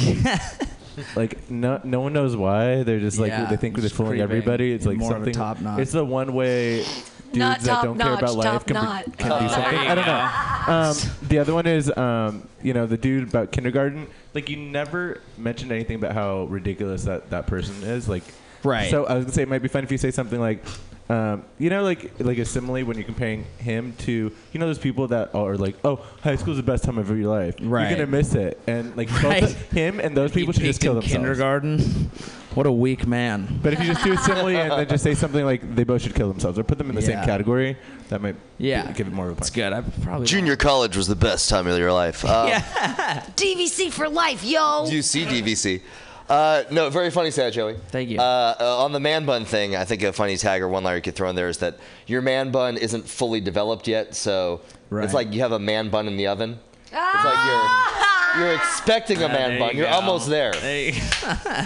like no no one knows why. They're just like Yeah, they think they're fooling everybody. It's like something. top knot. It's the one way. Dudes Not that don't care about life top can, be, can Oh, be something. I don't know. Um, the other one is, um, you know, the dude about kindergarten. Like, you never mentioned anything about how ridiculous that, that person is. Like, Right. So I was gonna say it might be fun if you say something like, um, you know, like like a simile when you're comparing him to, you know, those people that are like, oh, high school's the best time of your life. Right. You're gonna miss it, and like Right. of him and those He people should just peaked kill in themselves. kindergarten. What a weak man. But if you just do a simile and then just say something like they both should kill themselves or put them in the Yeah. same category, that might Yeah. give it more of a punch. It's good. I probably Junior college was the best time of your life. Um, DVC for life, yo. You see DVC. Uh, no, very funny stat, Joey. Thank you. Uh, uh, on the man bun thing, I think a funny tag or one liner you could throw in there is that your man bun isn't fully developed yet, so Right. it's like you have a man bun in the oven. It's like you're you're expecting a Ah, man there bun. you You're go. almost there. There you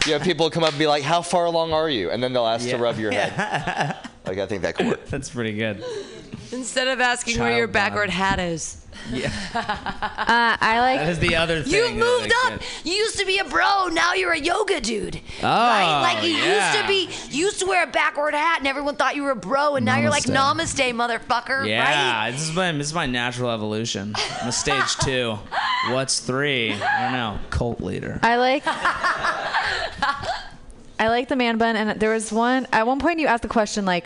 You have people come up and be like, "How far along are you?" And then they'll ask Yeah. to rub your head. Like I think that could work. That's pretty good. Instead of asking where your bond. backward hat is. Uh, I like. That is the other thing. You moved up. You used to be a bro. Now you're a yoga dude. Oh, right? Like you yeah. used to be. You used to wear a backward hat, and everyone thought you were a bro. And now you're like Namaste. Namaste, motherfucker. Yeah, Right? this is my this is my natural evolution. I'm a stage two. What's three? I don't know. Cult leader. I like. I like the man bun, and there was one at one point you asked the question like,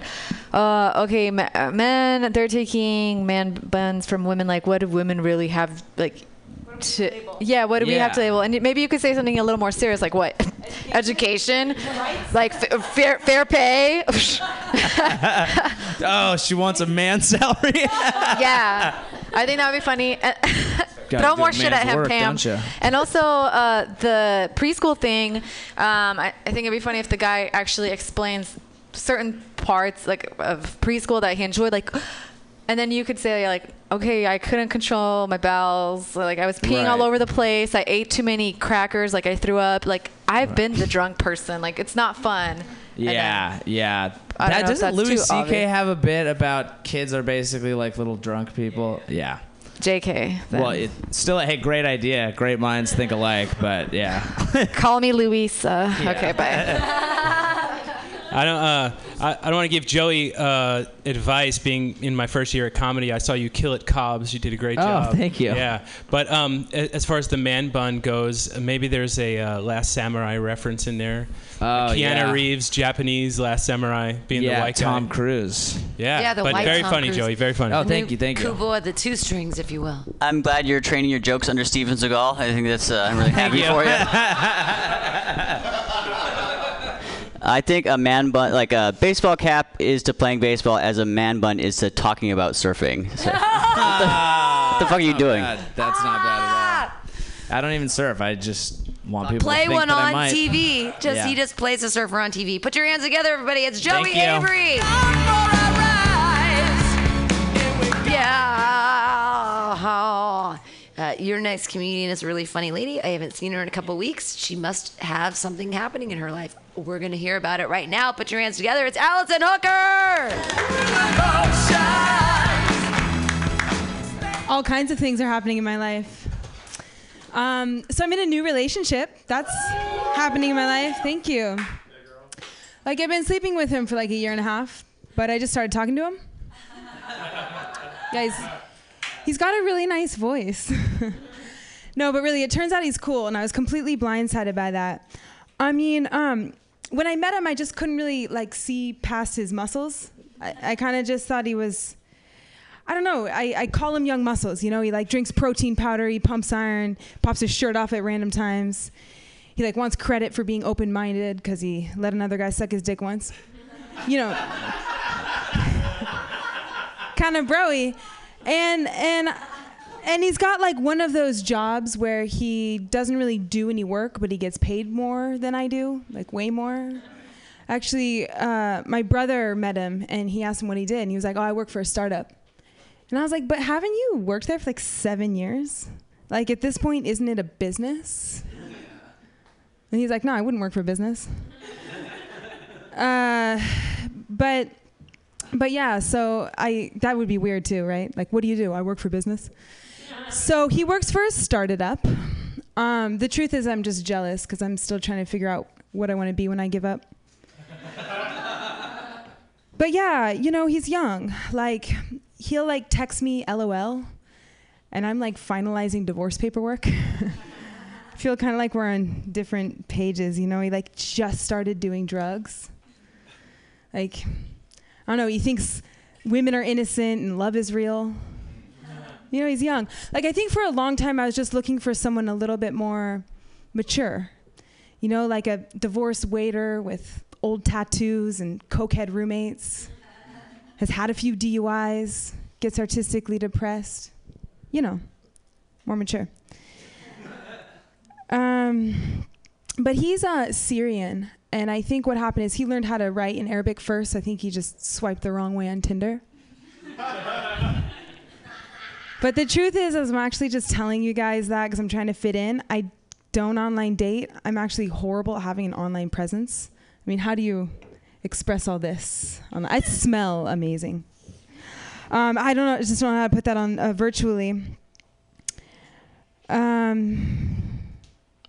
uh, okay, uh, men they're taking man buns from women. Like, what do women really have like? To, yeah, what do we have to label? And maybe you could say something a little more serious, like what? Education, like f- fair fair pay. oh, she wants a man salary. yeah, I think that would be funny. Throw more shit at him, work, Pam. And also uh, the preschool thing. Um, I, I think it'd be funny if the guy actually explains certain parts like of preschool that he enjoyed, like. And then you could say like, okay, I couldn't control my bowels. Like I was peeing all over the place. I ate too many crackers. Like I threw up. Like I've been the drunk person. Like it's not fun. And then- Yeah, yeah. That, doesn't Louis C.K. have a bit about kids are basically like little drunk people? Yeah. JK. then. Well, it, still, hey, great idea. Great minds think alike, but yeah. Call me Louisa. Yeah. Okay, bye. I don't. Uh, I, I don't want to give Joey uh, advice. Being in my first year at comedy, I saw you kill it, Cobb's. You did a great Oh, job. Oh, thank you. Yeah, but um, as far as the man bun goes, maybe there's a uh, Last Samurai reference in there. Oh, Keanu yeah. Reeves, Japanese Last Samurai, being yeah, the white Tom guy. Cruise. Yeah, Yeah, the but white very Tom funny, Cruise. Joey. Very funny. Oh, thank you, thank you. Kubo the two strings, if you will. I'm glad you're training your jokes under Steven Seagal. I think that's. Uh, I'm really happy for you. I think a man bun, like a baseball cap, is to playing baseball as a man bun is to talking about surfing. So, what, the, what the fuck are you doing? bad. That's not bad at all. I don't even surf. I just want people Play to think one that I on might. TV. Just Yeah. he just plays a surfer on TV. Put your hands together, everybody. It's Joey Thank you. Avery. Yeah. Uh, your next comedian is a really funny lady. I haven't seen her in a couple weeks. She must have something happening in her life. We're going to hear about it right now. Put your hands together. It's Allison Hooker. all kinds of things are happening in my life. Um, so I'm in a new relationship. That's happening in my life. Thank you. Like I've been sleeping with him for like a year and a half, but I just started talking to him. Guys, he's got a really nice voice. no, but really, it turns out he's cool, and I was completely blindsided by that. I mean, um, when I met him, I just couldn't really like see past his muscles. I, I kind of just thought he was I don't know. I, I call him young muscles. You know, he like drinks protein powder, he pumps iron, pops his shirt off at random times. He like wants credit for being open minded because he let another guy suck his dick once. You know, kind of broy, and and and he's got like one of those jobs where he doesn't really do any work, but he gets paid more than I do, like way more. Actually, uh, my brother met him and he asked him what he did, and he was like, "Oh, I work for a startup." And I was like, "But haven't you worked there for like seven years? Like at this point, isn't it a business?" And he's like, "No, I wouldn't work for business." uh, but but yeah, so I that would be weird too, right? Like, what do you do? I work for business. So he works for a startup. Um, the truth is, I'm just jealous because I'm still trying to figure out what I want to be when I give up. but yeah, you know, he's young. Like, he'll like text me LOL, and I'm like finalizing divorce paperwork. I feel kind of like we're on different pages. You know, he like just started doing drugs. Like, I don't know, he thinks women are innocent and love is real. You know, he's young. Like, I think for a long time, I was just looking for someone a little bit more mature. You know, like a divorced waiter with old tattoos and cokehead roommates, has had a few DUIs, gets artistically depressed. You know, more mature. Um, but he's uh, Syrian, and I think what happened is he learned how to write in Arabic first. I think he just swiped the wrong way on Tinder. But the truth is, is I'm actually just telling you guys that because I'm trying to fit in. I don't online date. I'm actually horrible at having an online presence. I mean, how do you express all this? I smell amazing. Um, I don't know. I just don't know how to put that on uh, virtually. Um,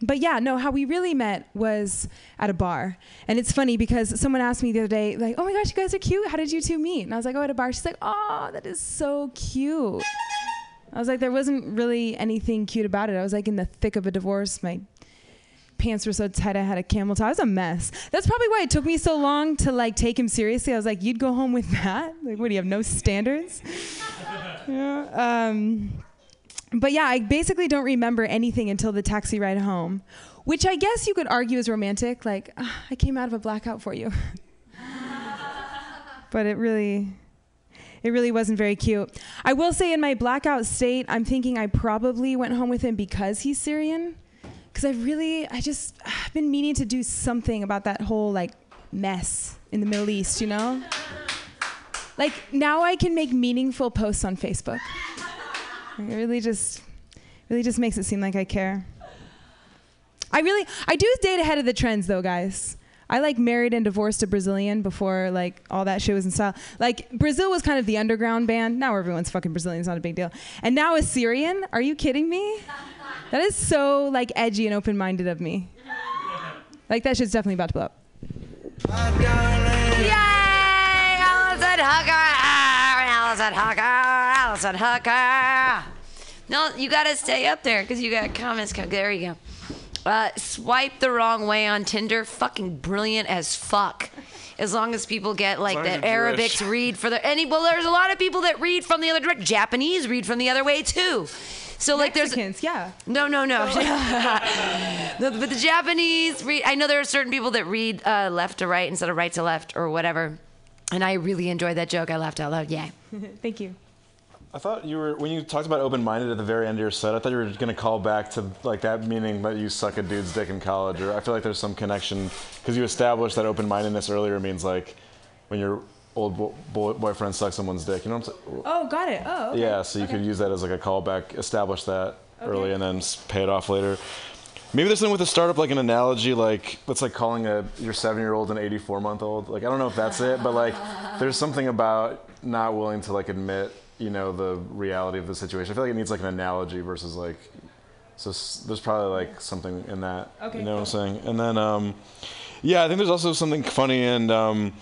but yeah, no, how we really met was at a bar. And it's funny because someone asked me the other day, like, oh my gosh, you guys are cute. How did you two meet? And I was like, oh, at a bar. She's like, oh, that is so cute. I was like, there wasn't really anything cute about it. I was like in the thick of a divorce. My pants were so tight I had a camel toe. I was a mess. That's probably why it took me so long to like take him seriously. I was like, you'd go home with that? Like, what do you have? No standards? Um, but yeah, I basically don't remember anything until the taxi ride home, which I guess you could argue is romantic. Like, "Ah, I came out of a blackout for you. but it really, it really wasn't very cute. I will say, in my blackout state, I'm thinking I probably went home with him because he's Syrian. Because I really, I just, I've been meaning to do something about that whole like mess in the Middle East, you know? Like, now I can make meaningful posts on Facebook. It really just really just makes it seem like I care. I really I do date ahead of the trends though, guys. I like married and divorced a Brazilian before like all that shit was in style. Like Brazil was kind of the underground band. Now everyone's fucking Brazilian. It's not a big deal. And now a Syrian? Are you kidding me? That is so like edgy and open-minded of me. Like that shit's definitely about to blow up. Yay! Allison Hooker! Allison Hooker! Allison Hooker! No, you gotta stay up there because you got comments. co- There you go. Uh, swipe the wrong way on Tinder. Fucking brilliant as fuck. As long as people get like long as the you're Arabics Jewish. read for the any well, there's a lot of people that read from the other direction. Japanese read from the other way too. So like there's yeah. no, no, no. No, but the Japanese read. I know there are certain people that read uh, left to right instead of right to left or whatever. And I really enjoyed that joke. I laughed out loud. Yeah. Thank you. I thought you were when you talked about open-minded at the very end of your set. I thought you were going to call back to like that meaning that you suck a dude's dick in college, or I feel like there's some connection because you established that open-mindedness earlier means like when your old bo- boy- boyfriend sucks someone's dick. You know what I'm saying? Oh, got it. Oh, okay. Yeah, so you Okay. could use that as like a callback, establish that Okay. early, and then pay it off later. Maybe there's something with a startup, like an analogy, like that's like calling a your seven-year-old an 84-month-old. Like I don't know if that's it, but like there's something about not willing to like admit, you know, the reality of the situation. I feel like it needs like an analogy versus like. So there's probably like something in that. Okay. You know what I'm saying? And then, um, yeah, I think there's also something funny and. Um,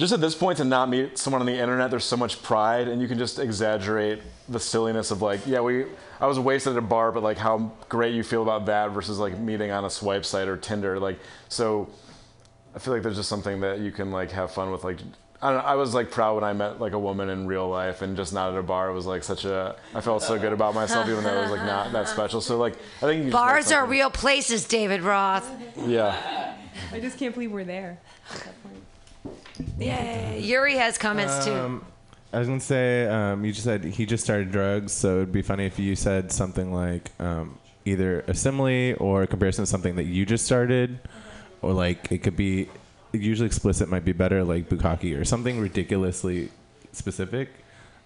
just at this point to not meet someone on the internet there's so much pride and you can just exaggerate the silliness of like yeah we i was wasted at a bar but like how great you feel about that versus like meeting on a swipe site or tinder like so i feel like there's just something that you can like have fun with like I, don't know, I was like proud when I met like a woman in real life and just not at a bar. It was like such a. I felt so good about myself even though it was like not that special. So like I think you Bars are real places, David Roth. Yeah. I just can't believe we're there. Yeah, Yuri has comments too. Um, I was gonna say um, you just said he just started drugs, so it'd be funny if you said something like um, either a simile or a comparison to something that you just started, or like it could be usually explicit might be better, like bukkake or something ridiculously specific.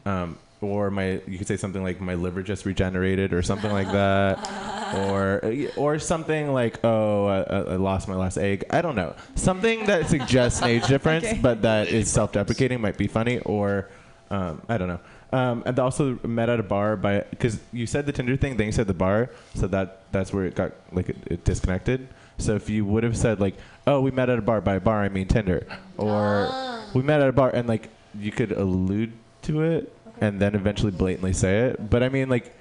Um, or my you could say something like my liver just regenerated or something like that. Or or something like oh I, I lost my last egg. I don't know. Something that suggests an age difference Okay. but that is self-deprecating might be funny or um, i don't know. Um, and also met at a bar by because you said the tinder thing then you said the bar. So that that's where it got like it, it disconnected so if you would have said like oh we met at a bar by a bar i mean tinder or we met at a bar and like you could allude to it and then eventually blatantly say it but i mean like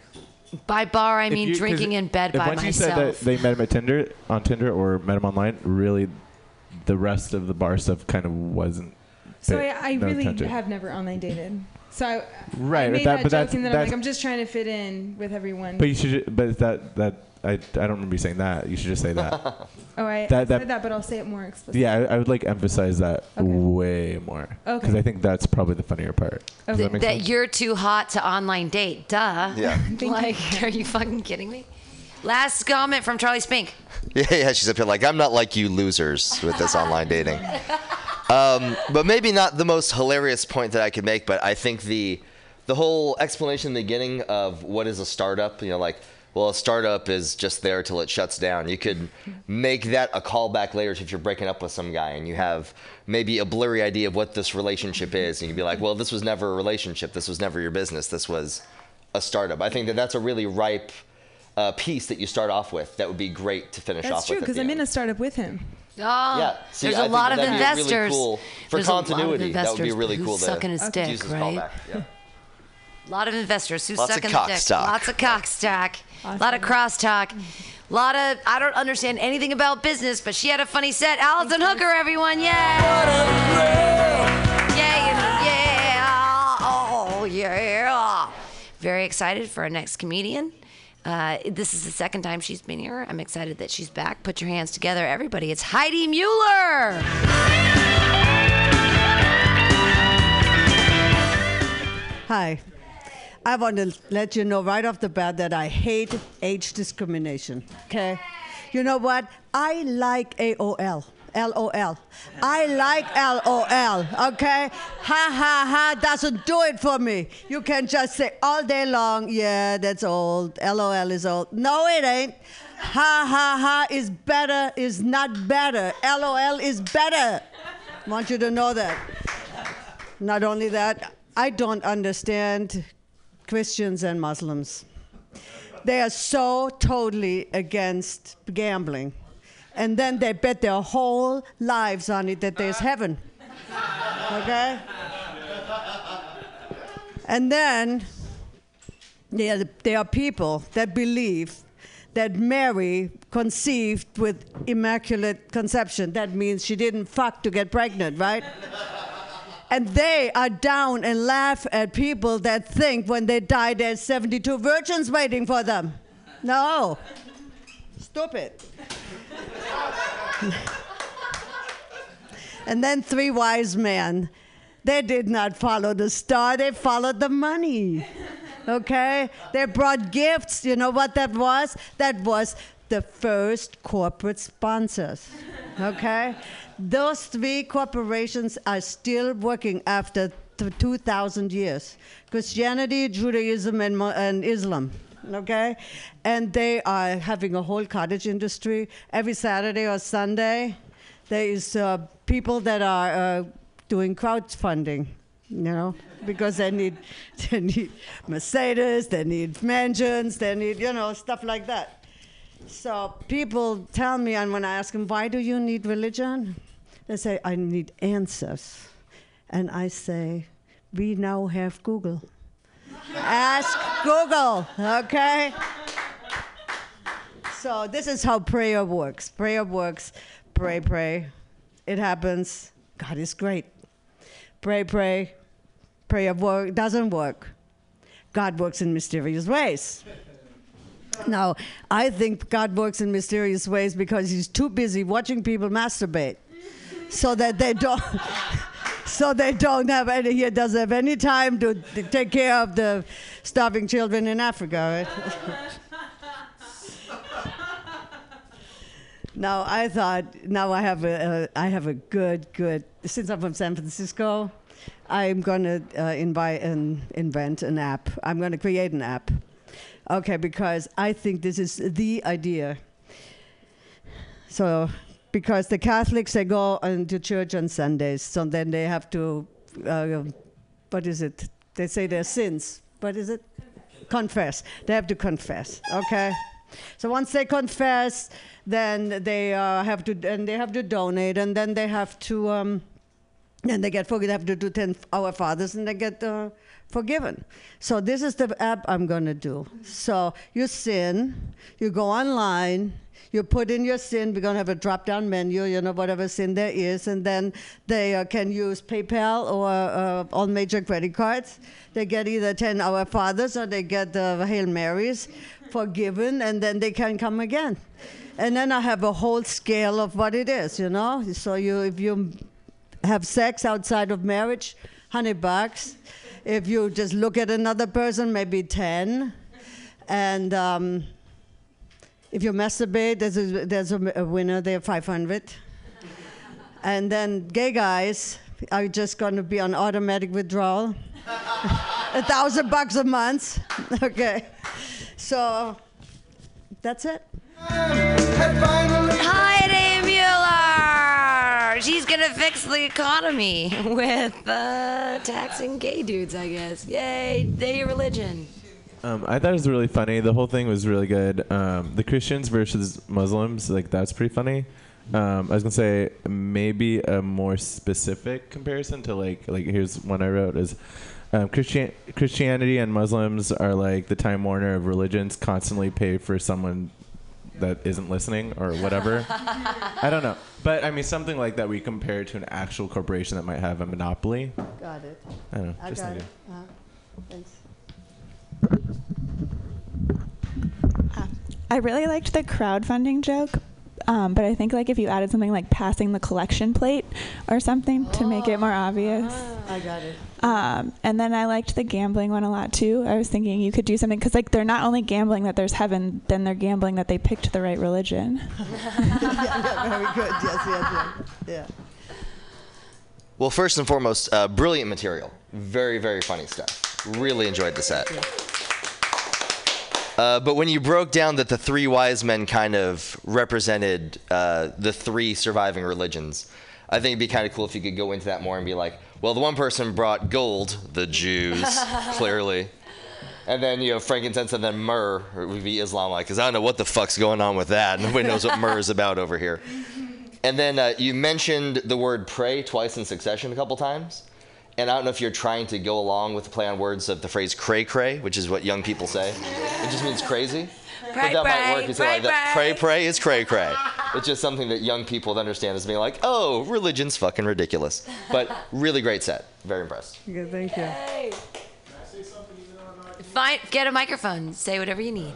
By bar, I mean you- drinking in bed by myself. if by once you said that they met him at Tinder on Tinder or met him online, really, the rest of the bar stuff kind of wasn't. So bit- I, I no really attention. have never online dated. So I, Right, I but made that- that, but joke that's- and then I'm like, I'm just trying to fit in with everyone. But you should. But that that I, I don't remember you saying that. You should just say that. oh, I, that- I that- said that, but I'll say it more explicitly. yeah, I, I would like emphasize that way more. Okay. Because I think that's probably the funnier part. Does Th- that that you're too hot to online date. Duh. Yeah. like, are you fucking kidding me? Last comment from Charlie Spink. Yeah, yeah, she's up here like, I'm not like you losers with this online dating. Um, but maybe not the most hilarious point that I could make, but I think the the whole explanation in the beginning of what is a startup, you know, like, well, a startup is just there till it shuts down. You could make that a callback later if you're breaking up with some guy and you have maybe a blurry idea of what this relationship is. And you'd be like, well, this was never a relationship. This was never your business. This was a startup. I think that that's a really ripe uh, piece that you start off with. That would be great to finish That's off true with. at because I'm end. in a startup with him. Oh, Yeah, see, there's I a think lot of that'd really investors. cool. For There's a lot of continuity, that would be really cool to sucking his dick, use as a right? callback. Yeah. A lot of investors who Lots of suck in cock the dick. stock. Lots of cock stock. A lot of crosstalk. A lot of I don't understand anything about business, but she had a funny set. Allison Hooker, everyone, yay! Yay! Yeah! Oh yeah! Very excited for our next comedian. Uh, this is the second time she's been here. I'm excited that she's back. Put your hands together, everybody. It's Heidi Mueller. Hi. I want to let you know right off the bat that I hate age discrimination. Okay? You know what? I like AOL. LOL. I like LOL, okay? Ha ha ha doesn't do it for me. You can just say all day long, yeah, that's old. LOL is old. No, it ain't. Ha ha ha is better, is not better. LOL is better. Want you to know that. Not only that, I don't understand Christians and Muslims. They are so totally against gambling. And then they bet their whole lives on it that there's heaven. Okay? And then there, there are people that believe that Mary conceived with immaculate conception. That means she didn't fuck to get pregnant, right? And they are down and laugh at people that think when they die there's 72 virgins waiting for them. No. Stupid. and then three wise men. They did not follow the star, they followed the money. Okay? They brought gifts. You know what that was? That was the first corporate sponsors. Okay? Those three corporations are still working after th- 2,000 years Christianity, Judaism, and, and Islam. Okay? And they are having a whole cottage industry. Every Saturday or Sunday, there is uh, people that are uh, doing crowdfunding, you know, because they need, they need Mercedes, they need mansions, they need, you know, stuff like that. So people tell me, and when I ask them, why do you need religion? They say, I need answers. And I say, we now have Google. Ask Google, okay? So this is how prayer works. Prayer works. Pray, pray. It happens. God is great. Pray, pray. Prayer work doesn't work. God works in mysterious ways. Now, I think God works in mysterious ways because he's too busy watching people masturbate so that they don't so they don't have any. He doesn't have any time to take care of the starving children in Africa. Right? now I thought. Now I have a. a I have a good, good. Since I'm from San Francisco, I'm gonna uh, invite and invent an app. I'm gonna create an app. Okay, because I think this is the idea. So, because the Catholics they go into church on Sundays, so then they have to, uh, what is it? They say their sins. What is it? Confess. They have to confess. Okay. So once they confess, then they uh, have to, and they have to donate, and then they have to. Um, and they get forgiven. They have to do 10 Our Fathers and they get uh, forgiven. So, this is the app I'm going to do. So, you sin, you go online, you put in your sin. We're going to have a drop down menu, you know, whatever sin there is. And then they uh, can use PayPal or uh, all major credit cards. They get either 10 Our Fathers or they get the Hail Marys forgiven, and then they can come again. And then I have a whole scale of what it is, you know. So you, if you have sex outside of marriage, 100 bucks. If you just look at another person, maybe 10. And um, if you masturbate, there's a, there's a, a winner there, 500. and then gay guys are just going to be on automatic withdrawal. a thousand bucks a month. okay. So that's it. Heidi Gonna fix the economy with uh, taxing gay dudes, I guess. Yay, day religion. Um, I thought it was really funny. The whole thing was really good. Um, the Christians versus Muslims, like that's pretty funny. Um, I was gonna say maybe a more specific comparison to like like here's one I wrote is um, Christian Christianity and Muslims are like the Time Warner of religions, constantly pay for someone that isn't listening or whatever. I don't know, but I mean something like that. We compare it to an actual corporation that might have a monopoly. Got it. I don't know. I just got it. idea. Uh, thanks. I really liked the crowdfunding joke, um, but I think like if you added something like passing the collection plate or something to make it more obvious. I got it. Um, and then I liked the gambling one a lot too. I was thinking you could do something because like they're not only gambling that there's heaven, then they're gambling that they picked the right religion. yeah, yeah, very good. Yes, yes, yes. Yeah. Well, first and foremost, uh, brilliant material. Very, very funny stuff. Really enjoyed the set. Uh, but when you broke down that the three wise men kind of represented uh, the three surviving religions, I think it'd be kind of cool if you could go into that more and be like, well, the one person brought gold, the Jews, clearly. And then, you know, frankincense and then myrrh would be Islam like, because I don't know what the fuck's going on with that. Nobody knows what myrrh is about over here. And then uh, you mentioned the word pray twice in succession a couple times. And I don't know if you're trying to go along with the play on words of the phrase cray cray, which is what young people say. It just means crazy. Pray, but that might work. You say pray, like that. Pray, pray is cray cray. It's just something that young people understand as being like, oh, religion's fucking ridiculous. But really great set. Very impressed. Good, thank you. Know? I'm not fine, get a microphone. Say whatever you need.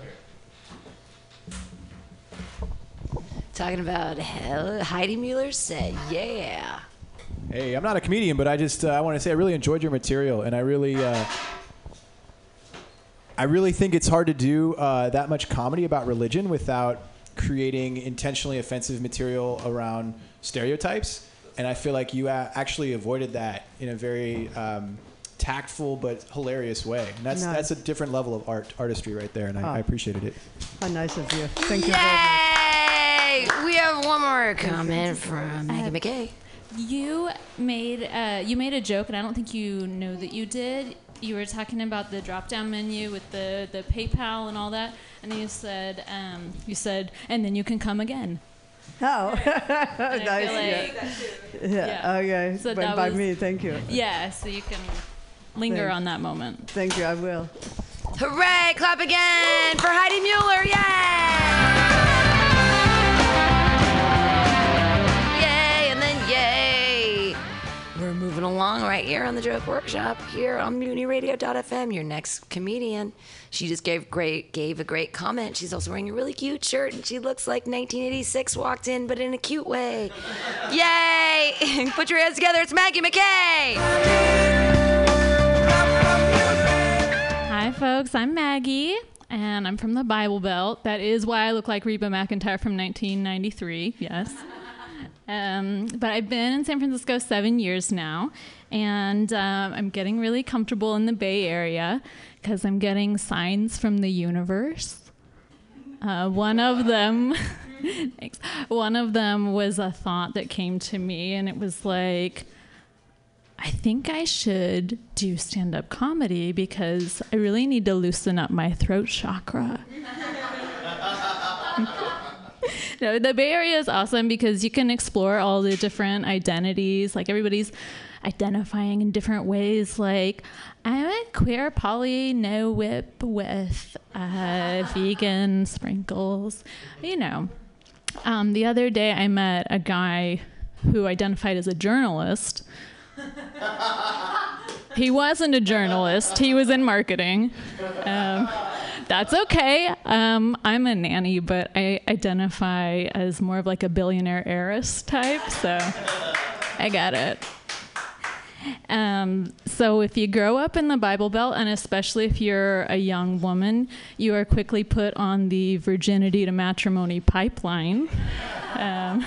Talking about hell, Heidi Mueller said, yeah. Hey, I'm not a comedian, but I just uh, I want to say I really enjoyed your material, and I really uh, I really think it's hard to do uh, that much comedy about religion without creating intentionally offensive material around stereotypes. And I feel like you uh, actually avoided that in a very um, tactful but hilarious way. And that's Nice. that's a different level of art artistry right there, and I, Oh. I appreciated it. How nice of you. Thank you very much. Yay! We have one more comment from Maggie McKay. You made uh, you made a joke, and I don't think you know that you did. You were talking about the drop-down menu with the, the PayPal and all that, and you said um, you said, and then you can come again. Oh, And I nice. feel yeah. like- yeah. Okay. So by, that by was- me, thank you. Yeah, so you can linger Thanks. on that moment. Thank you. I will. Hooray! Clap again for Heidi Mueller! Yay! Moving along right here on the Joke Workshop here on MutinyRadio.fm. Your next comedian. She just gave great gave a great comment. She's also wearing a really cute shirt, and she looks like 1986 walked in, but in a cute way. Yay! Put your hands together. It's Maggie McKay. Hi, folks. I'm Maggie, and I'm from the Bible Belt. That is why I look like Reba McEntire from 1993. Yes. Um, but I've been in San Francisco seven years now, and um, I'm getting really comfortable in the Bay Area because I'm getting signs from the universe. Uh, one of them. One of them was a thought that came to me, and it was like, I think I should do stand up comedy because I really need to loosen up my throat chakra. no, the Bay Area is awesome because you can explore all the different identities. Like everybody's identifying in different ways. Like I'm a queer poly no whip with uh, vegan sprinkles. You know. Um, the other day I met a guy who identified as a journalist. he wasn't a journalist. He was in marketing. Um, that's okay. Um, I'm a nanny, but I identify as more of like a billionaire heiress type, so I got it. Um, so if you grow up in the Bible Belt, and especially if you're a young woman, you are quickly put on the virginity to matrimony pipeline. Um,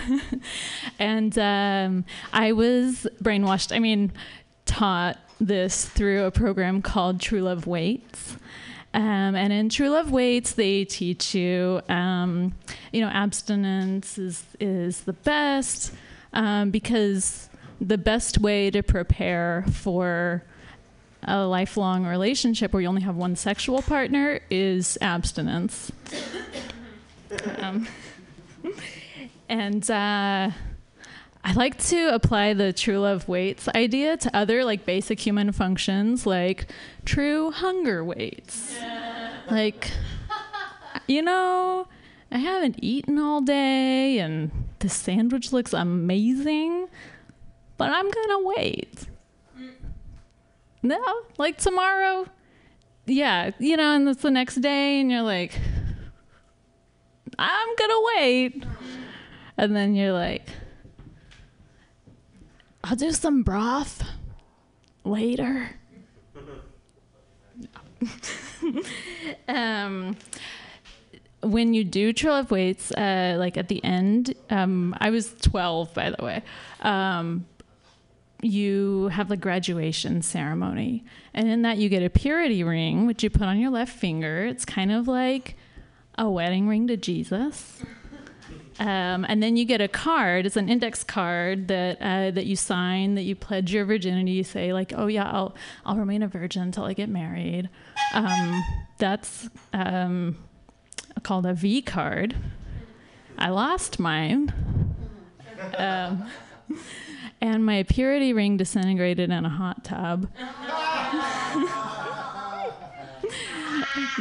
and um, I was brainwashed. I mean, taught this through a program called True Love Waits. Um, and in True Love Waits, they teach you, um, you know, abstinence is is the best um, because the best way to prepare for a lifelong relationship where you only have one sexual partner is abstinence. Um, and uh, I like to apply the true love waits idea to other like basic human functions like true hunger waits. Like, you know, I haven't eaten all day and the sandwich looks amazing, but I'm gonna wait. No, like tomorrow, yeah, you know, and it's the next day, and you're like, I'm gonna wait. And then you're like, I'll do some broth later. um, when you do True Love Waits, uh, like at the end, um, I was 12, by the way. Um, you have the graduation ceremony, and in that you get a purity ring, which you put on your left finger. It's kind of like a wedding ring to Jesus. Um, and then you get a card. It's an index card that uh, that you sign, that you pledge your virginity. You say like, "Oh yeah, I'll I'll remain a virgin until I get married." Um, that's um, called a V card. I lost mine, um, and my purity ring disintegrated in a hot tub.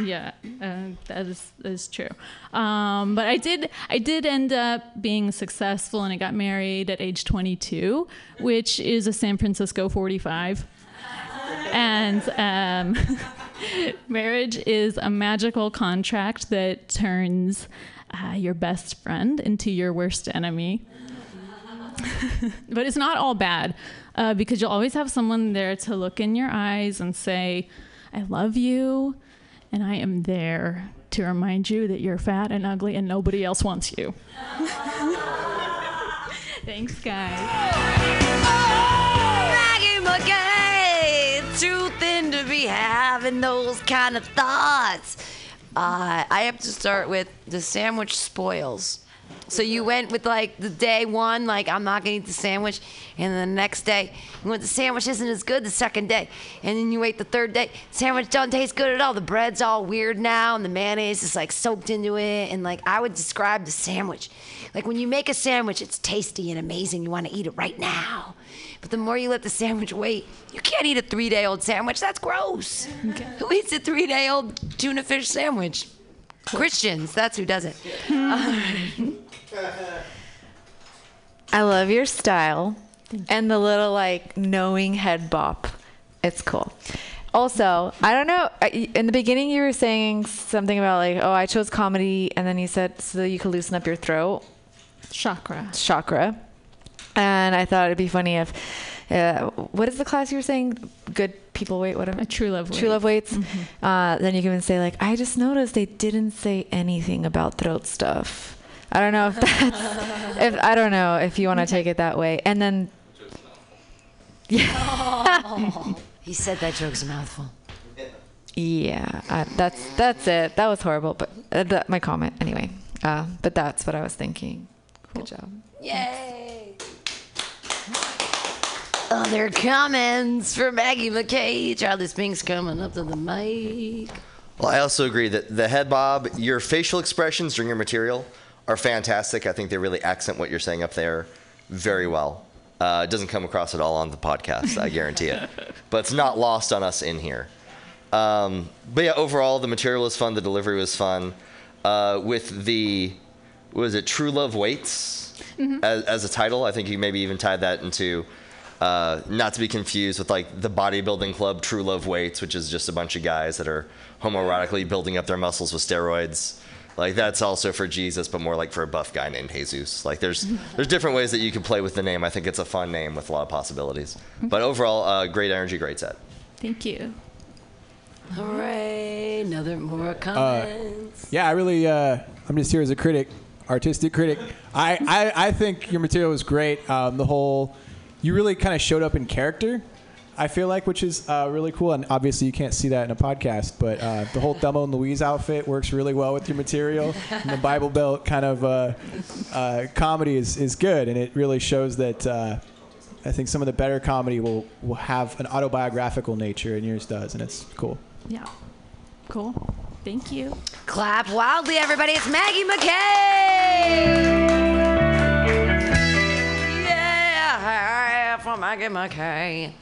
yeah, uh, that is is true. Um, but I did I did end up being successful, and I got married at age 22, which is a San Francisco 45. And um, marriage is a magical contract that turns uh, your best friend into your worst enemy. but it's not all bad uh, because you'll always have someone there to look in your eyes and say, I love you, and I am there to remind you that you're fat and ugly and nobody else wants you. Thanks, guys. Maggie McKay, too thin to be having those kind of thoughts. Uh, I have to start with the sandwich spoils. So you went with like the day one, like I'm not gonna eat the sandwich, and then the next day you went the sandwich isn't as good the second day, and then you wait the third day, sandwich don't taste good at all. The bread's all weird now, and the mayonnaise is like soaked into it, and like I would describe the sandwich, like when you make a sandwich, it's tasty and amazing. You want to eat it right now, but the more you let the sandwich wait, you can't eat a three-day-old sandwich. That's gross. Who eats a three-day-old tuna fish sandwich? Christians, that's who does it. I love your style. and the little like knowing head bop. It's cool. Also, I don't know. In the beginning, you were saying something about like, oh, I chose comedy, and then you said so that you could loosen up your throat chakra. chakra. And I thought it'd be funny if, uh, what is the class you were saying? Good people wait, What whatever. true love True love waits. Uh, then you can even say like, I just noticed they didn't say anything about throat stuff. I don't know if that's, if I don't know if you want to take it that way. And then, yeah. he said that joke's a mouthful. yeah, uh, that's that's it. That was horrible, but uh, that, my comment anyway. Uh, but that's what I was thinking. Good job. Yay! Other comments from Maggie McKay. Charlie Spink's coming up to the mic. Well, I also agree that the head bob, your facial expressions during your material are fantastic. I think they really accent what you're saying up there very well. Uh, it doesn't come across at all on the podcast, I guarantee it. But it's not lost on us in here. Um, but yeah, overall, the material was fun. The delivery was fun. Uh, with the, was it, True Love Waits Mhm. as, as a title, I think you maybe even tied that into, uh, not to be confused with like the bodybuilding club True Love Weights, which is just a bunch of guys that are homoerotically building up their muscles with steroids. Like that's also for Jesus, but more like for a buff guy named Jesus. Like there's there's different ways that you can play with the name. I think it's a fun name with a lot of possibilities. But overall, uh, great energy, great set. Thank you. All right, another more Uh, comments. yeah, I really, uh, I'm just here as a critic, artistic critic. I, I, I think your material was great. Um, the whole, you really kind of showed up in character. I feel like, which is uh, really cool, and obviously you can't see that in a podcast, but uh, the whole Thelma and Louise outfit works really well with your material. And the Bible Belt kind of uh, uh, comedy is, is good, and it really shows that uh, I think some of the better comedy will, will have an autobiographical nature, and yours does, and it's cool. Yeah. Cool. Thank you. Clap wildly, everybody. It's Maggie McKay. Yeah, for Maggie McKay.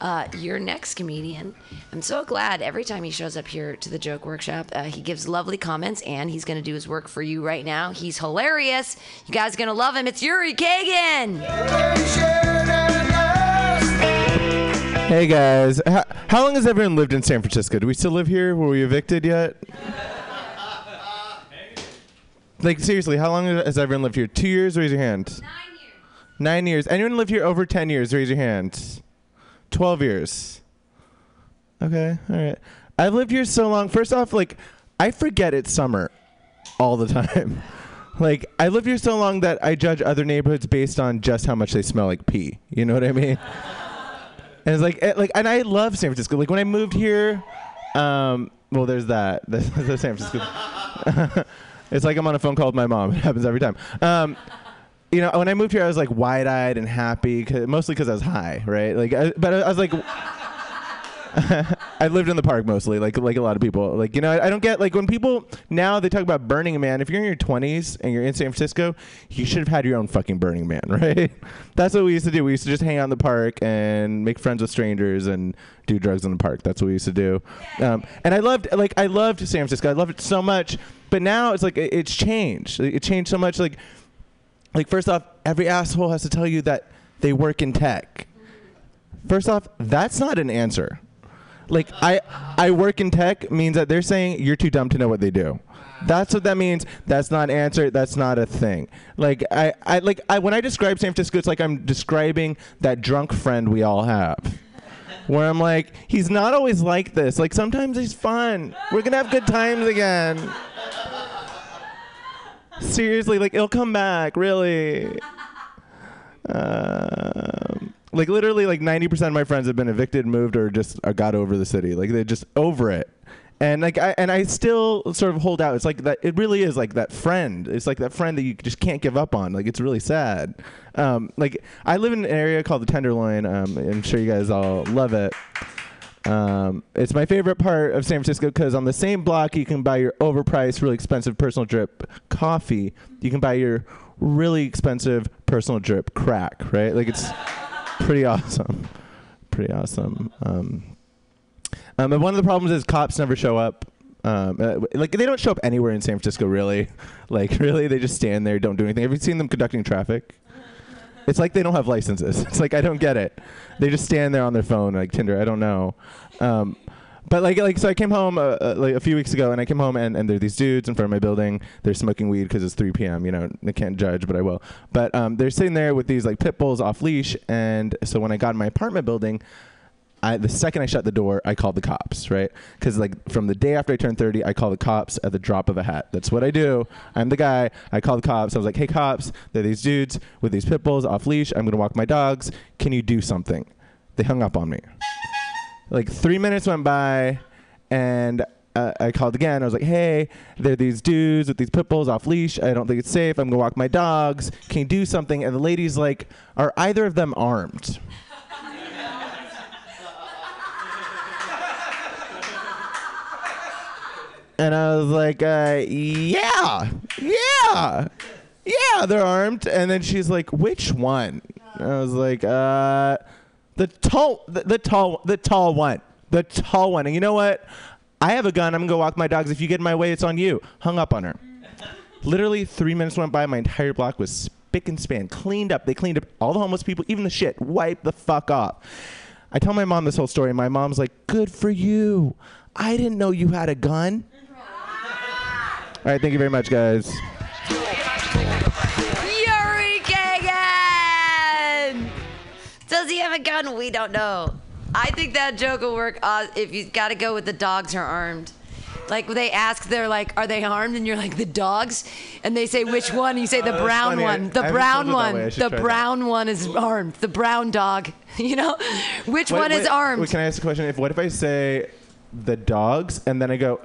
Uh, your next comedian. I'm so glad every time he shows up here to the Joke Workshop, uh, he gives lovely comments and he's going to do his work for you right now. He's hilarious. You guys are going to love him. It's Yuri Kagan. Hey guys, how, how long has everyone lived in San Francisco? Do we still live here? Were we evicted yet? Like seriously, how long has everyone lived here? Two years? Raise your hand. Nine years. Nine years. Anyone lived here over ten years? Raise your hand. Twelve years. Okay, all right. I've lived here so long. First off, like I forget it's summer all the time. like I lived here so long that I judge other neighborhoods based on just how much they smell like pee. You know what I mean? And it's like, eh, like, and I love San Francisco. Like when I moved here, um, well, there's that. That's San Francisco. it's like I'm on a phone call with my mom. It happens every time. Um, you know, when I moved here, I was like wide-eyed and happy, 'cause- mostly because I was high, right? Like, I, but I was like. I lived in the park mostly, like like a lot of people. Like you know, I, I don't get like when people now they talk about Burning Man. If you're in your 20s and you're in San Francisco, you should have had your own fucking Burning Man, right? That's what we used to do. We used to just hang out in the park and make friends with strangers and do drugs in the park. That's what we used to do. Um, and I loved like I loved San Francisco. I loved it so much. But now it's like it, it's changed. It changed so much. Like like first off, every asshole has to tell you that they work in tech. First off, that's not an answer. Like I I work in tech means that they're saying you're too dumb to know what they do. That's what that means. That's not an answer. That's not a thing. Like I, I like I when I describe San Francisco, it's like I'm describing that drunk friend we all have. Where I'm like, he's not always like this. Like sometimes he's fun. We're gonna have good times again. Seriously, like it'll come back, really. Um, like literally, like 90% of my friends have been evicted, moved, or just uh, got over the city. Like they're just over it. And like I and I still sort of hold out. It's like that. It really is like that friend. It's like that friend that you just can't give up on. Like it's really sad. Um, like I live in an area called the Tenderloin. Um, I'm sure you guys all love it. Um, it's my favorite part of San Francisco because on the same block you can buy your overpriced, really expensive personal drip coffee. You can buy your really expensive personal drip crack, right? Like it's pretty awesome. Pretty awesome. Um, um, and one of the problems is cops never show up. Um, uh, like they don't show up anywhere in San Francisco, really. Like really, they just stand there, don't do anything. Have you seen them conducting traffic? It's like they don't have licenses. It's like I don't get it. They just stand there on their phone like Tinder. I don't know. Um, but like like so I came home uh, uh, like a few weeks ago and I came home and, and there are these dudes in front of my building. They're smoking weed because it's 3 p.m. You know I can't judge, but I will. But um, they're sitting there with these like pit bulls off leash. And so when I got in my apartment building, I, the second I shut the door, I called the cops, right? Because like from the day after I turned 30, I call the cops at the drop of a hat. That's what I do. I'm the guy. I call the cops. I was like, "Hey cops, there are these dudes with these pit bulls off leash. I'm gonna walk my dogs. Can you do something?" They hung up on me. Like three minutes went by, and uh, I called again. I was like, "Hey, there are these dudes with these pit bulls off leash. I don't think it's safe. I'm gonna walk my dogs. Can you do something?" And the lady's like, "Are either of them armed?" And I was like, uh, yeah, yeah, yeah, they're armed. And then she's like, which one? And I was like, uh, the tall, the, the tall, the tall one, the tall one. And you know what? I have a gun. I'm gonna go walk my dogs. If you get in my way, it's on you. Hung up on her. Literally three minutes went by. My entire block was spick and span, cleaned up. They cleaned up all the homeless people, even the shit. Wiped the fuck off. I tell my mom this whole story. and My mom's like, "Good for you. I didn't know you had a gun." All right, thank you very much, guys. Yuri Kagan! Does he have a gun? We don't know. I think that joke will work uh, if you got to go with the dogs are armed. Like they ask, they're like, "Are they armed?" And you're like, "The dogs," and they say, "Which one?" You say, "The Oh, brown funny. One." The I brown told it that one. way. I should The try that. brown one is armed. The brown dog. You know, which Wait, one is armed? Wait, can I ask a question? If what if I say the dogs and then I go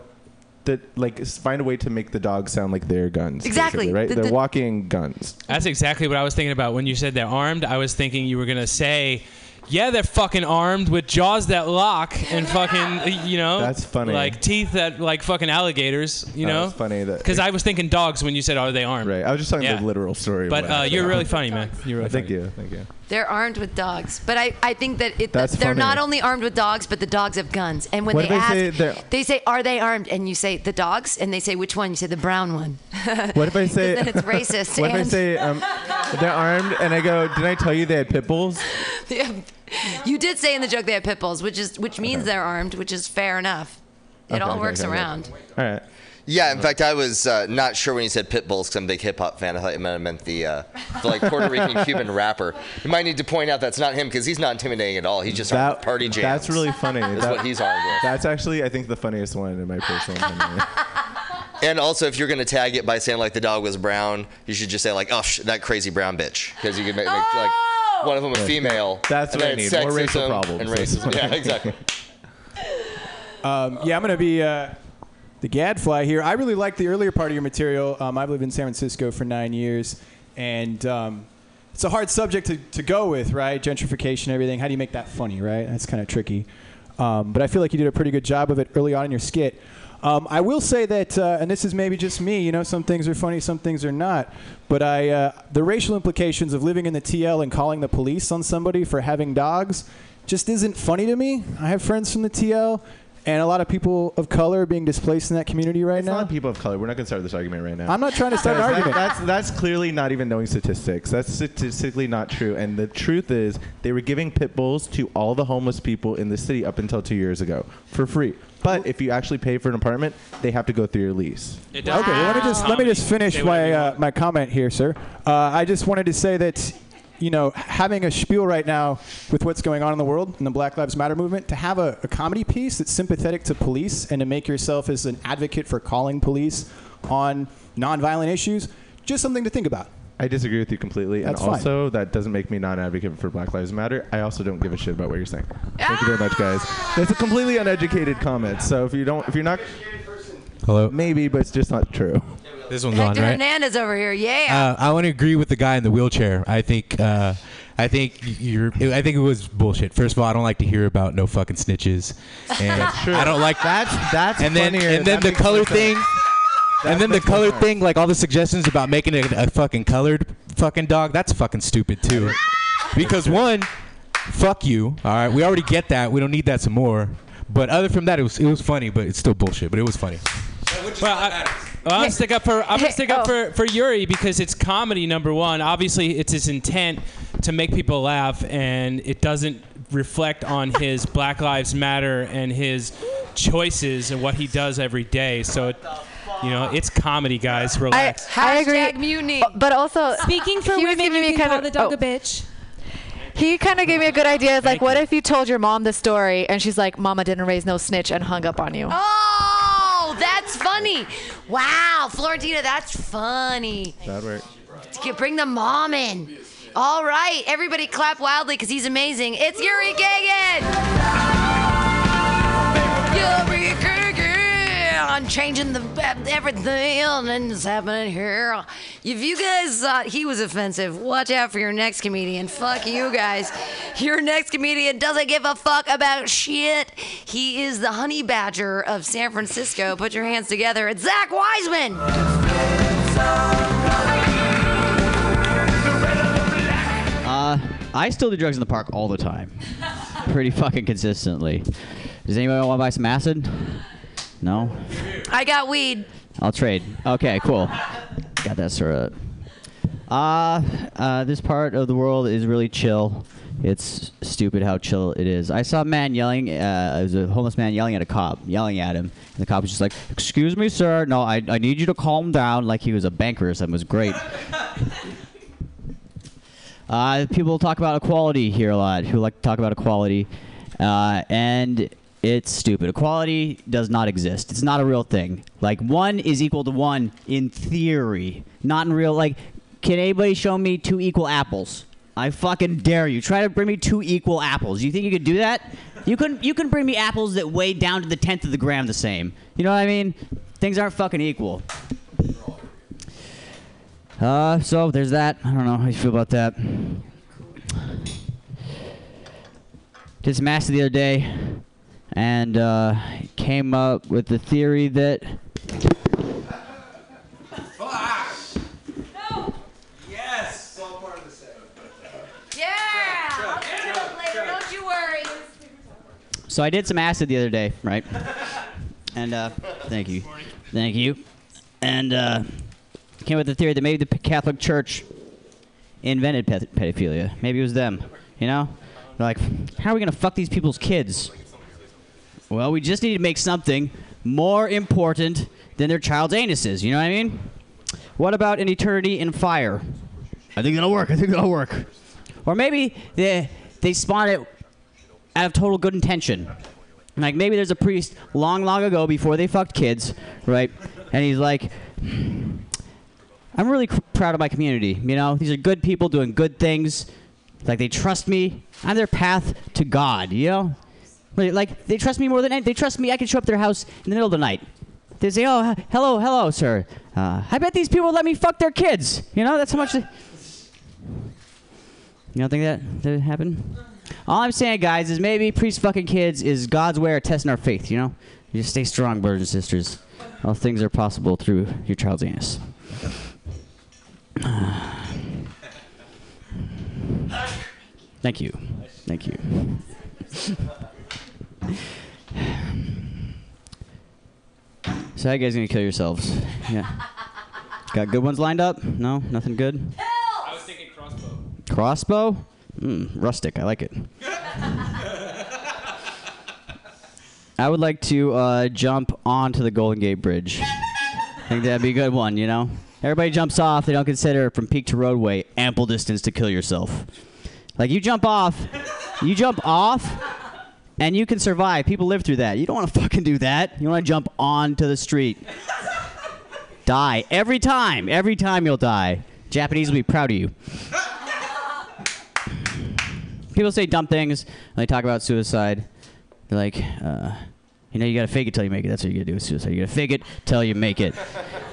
the like find a way to make the dogs sound like their guns? Exactly. right? The- They're walking guns. That's exactly what I was thinking about when you said they're armed. I was thinking you were gonna say, "Yeah, they're fucking armed with jaws that lock and fucking, you know, That's funny. like teeth that like fucking alligators, you Oh, know." it's funny that- because I was thinking dogs when you said, "Are they armed?" Right. I was just talking Yeah. the literal story. But uh, you're really funny, man. You're really Thank funny. you. Thank you. They're armed with dogs, but I, I think that it, That's they're funny. not only armed with dogs, but the dogs have guns. And when What they if say ask, they're- they say, "Are they armed?" And you say, "The dogs," and they say, "Which one?" You say, "The brown one." What if I say? then it's racist. what if I and- say um, they're armed and I go? Did I tell you they had pit bulls? You did say in the joke they have pit bulls, which is which means they're armed, which is fair enough. It Okay, all okay, works okay, okay. around. All right. Yeah, in fact, I was uh, not sure when you said pit bulls because I'm a big hip hop fan. I thought you meant, meant the, uh, the like Puerto Rican Cuban rapper. You might need to point out that's not him because he's not intimidating at all. He's just armed with party jams. That's really funny. Is That- what he's armed with. That's actually, I think, the funniest one in my personal opinion. And also, if you're gonna tag it by saying like the dog was brown, you should just say like, "Oh, sh- that crazy brown bitch," because you could make, make like one of them a female. That's and what I then it's need, more racial sexism problems. And racism. Yeah, exactly. Um, yeah, I'm going to be uh, the gadfly here. I really like the earlier part of your material. Um, I've lived in San Francisco for nine years, and um, it's a hard subject to, to go with, right? Gentrification, everything. How do you make that funny, right? That's kind of tricky. Um, but I feel like you did a pretty good job of it early on in your skit. Um, I will say that, uh, and this is maybe just me. You know, some things are funny, some things are not. But I, uh, the racial implications of living in the TL and calling the police on somebody for having dogs, just isn't funny to me. I have friends from the TL, and a lot of people of color being displaced in that community right now. It's now. not people of color. We're not going to start this argument right now. I'm not trying to start an Guys, that- argument. That's that's clearly not even knowing statistics. That's statistically not true. And the truth is, they were giving pit bulls to all the homeless people in the city up until two years ago for free. But if you actually pay for an apartment, they have to go through your lease. Okay, well, let me just let me just finish my uh, my comment here, sir. Uh, I just wanted to say that you know having a spiel right now with what's going on in the world and the Black Lives Matter movement, to have a, a comedy piece that's sympathetic to police and to make yourself as an advocate for calling police on nonviolent issues, just something to think about. I disagree with you completely. That's and fine. also, that doesn't make me not an advocate for Black Lives Matter. I also don't give a shit about what you're saying. Thank you very much, guys. That's a completely uneducated comment. So if you don't, if you're not, Hello. maybe, but it's just not true. This one's on, Hector right? Hernandez over here, yeah. Uh, I want to agree with the guy in the wheelchair. I think, uh, I think you're. I think it was bullshit. First of all, I don't like to hear about no fucking snitches, and That's true. I don't like That's that's and then funnier. and then That the color thing. That and then the color sense. thing, like all the suggestions about making it a fucking colored fucking dog, that's fucking stupid too. because one, fuck you. All right, we already get that. We don't need that some more. But other from that, it was it was funny, but it's still bullshit. But it was funny. Well, I, well, I'm gonna stick up for I'm gonna stick up oh. for, for Yuri because it's comedy number one. Obviously, it's his intent to make people laugh, and it doesn't reflect on his Black Lives Matter and his choices and what he does every day. So, it, you know, it's comedy, guys. Relax. I agree. Mutiny. But also, Speaking for he was women, giving you me can kind call of the dog oh. a bitch. He kind of gave me a good idea. It's like, what if you told your mom the story and she's like, "Mama didn't raise no snitch" and hung up on you? Oh, that's funny. Wow, Florentina, that's funny. That work. Bring the mom in. All right, everybody clap wildly because he's amazing. It's Yuri Kagan. Yuri Kagan, changing the everything that's happening here. If you guys thought he was offensive, watch out for your next comedian. Fuck you guys. Your next comedian doesn't give a fuck about shit. He is the honey badger of San Francisco. Put your hands together. It's Zach Wiseman. Uh, I still do drugs in the park all the time, pretty fucking consistently. Does anybody want to buy some acid? No. I got weed. I'll trade. Okay, cool. Got that sorted. Uh, uh, this part of the world is really chill. It's stupid how chill it is. I saw a man yelling. Uh, it was a homeless man yelling at a cop, yelling at him, and the cop was just like, "Excuse me, sir. No, I, I need you to calm down." Like he was a banker or something. It was great. Uh, people talk about equality here a lot. Who like to talk about equality, uh, and it's stupid. Equality does not exist. It's not a real thing. Like one is equal to one in theory, not in real. Like, can anybody show me two equal apples? I fucking dare you. Try to bring me two equal apples. You think you could do that? You couldn't. You can bring me apples that weigh down to the tenth of the gram the same. You know what I mean? Things aren't fucking equal. Uh, so there's that. I don't know how you feel about that. Did some acid the other day, and uh, came up with the theory that. So I did some acid the other day, right? And uh, thank you, thank you. And uh, came up with the theory that maybe the Catholic Church invented ped- pedophilia. Maybe it was them. You know, They're like, how are we gonna fuck these people's kids? Well, we just need to make something more important than their child's anuses. You know what I mean? What about an eternity in fire? I think it'll work. I think it'll work. Or maybe they they spawn it out of total good intention. Like maybe there's a priest long, long ago before they fucked kids, right? And he's like, I'm really cr- proud of my community. You know, these are good people doing good things. Like they trust me. I'm their path to God. You know, like, they trust me more than any- they trust me. I can show up their house in the middle of the night. They say, "Oh, hello, hello, sir. Uh, I bet these people let me fuck their kids." You know, that's how much. They- you don't think that that happened? All I'm saying, guys, is maybe priest fucking kids is God's way of testing our faith. You know, you just stay strong, brothers and sisters. All things are possible through your child's anus. Thank you. Thank you. So how you guys gonna kill yourselves? Yeah. Got good ones lined up? No, nothing good. I was thinking crossbow. Crossbow? Mm, rustic. I like it. I would like to uh, jump onto the Golden Gate Bridge. I think that'd be a good one, you know? Everybody jumps off. They don't consider from peak to roadway ample distance to kill yourself. Like, you jump off, you jump off, and you can survive. People live through that. You don't want to fucking do that. You want to jump onto the street. die. Every time. Every time you'll die. Japanese will be proud of you. People say dumb things when they talk about suicide. They're like, uh, you know, you gotta fake it till you make it. That's what you gotta do with suicide. You gotta fake it till you make it.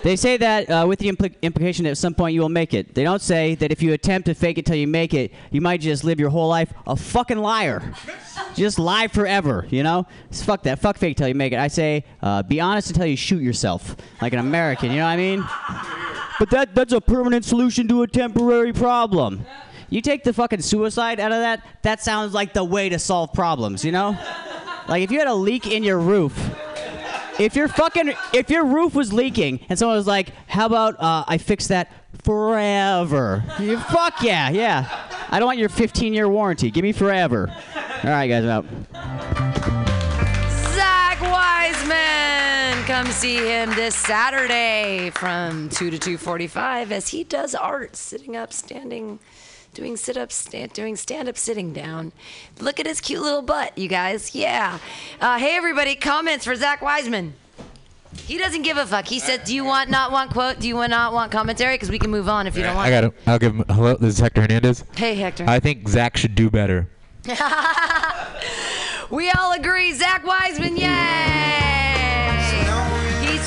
they say that uh, with the impli- implication that at some point you will make it. They don't say that if you attempt to fake it till you make it, you might just live your whole life a fucking liar. just lie forever, you know? Just fuck that. Fuck fake till you make it. I say, uh, be honest until you shoot yourself, like an American. You know what I mean? But that that's a permanent solution to a temporary problem. You take the fucking suicide out of that, that sounds like the way to solve problems, you know? Like if you had a leak in your roof, if your fucking if your roof was leaking and someone was like, "How about uh, I fix that forever?" You fuck yeah, yeah. I don't want your 15-year warranty. Give me forever. All right, guys, I'm out. Zach Wiseman. Come see him this Saturday from 2 to 2:45 as he does art, sitting up, standing, doing sit-ups, stand, doing stand-up, sitting down. Look at his cute little butt, you guys. Yeah. Uh, hey, everybody, comments for Zach Wiseman. He doesn't give a fuck. He said, "Do you want not want quote? Do you want not want commentary? Because we can move on if you don't want." I got him. I'll give him. Hello, this is Hector Hernandez. Hey, Hector. I think Zach should do better. we all agree, Zach Wiseman, yay! He he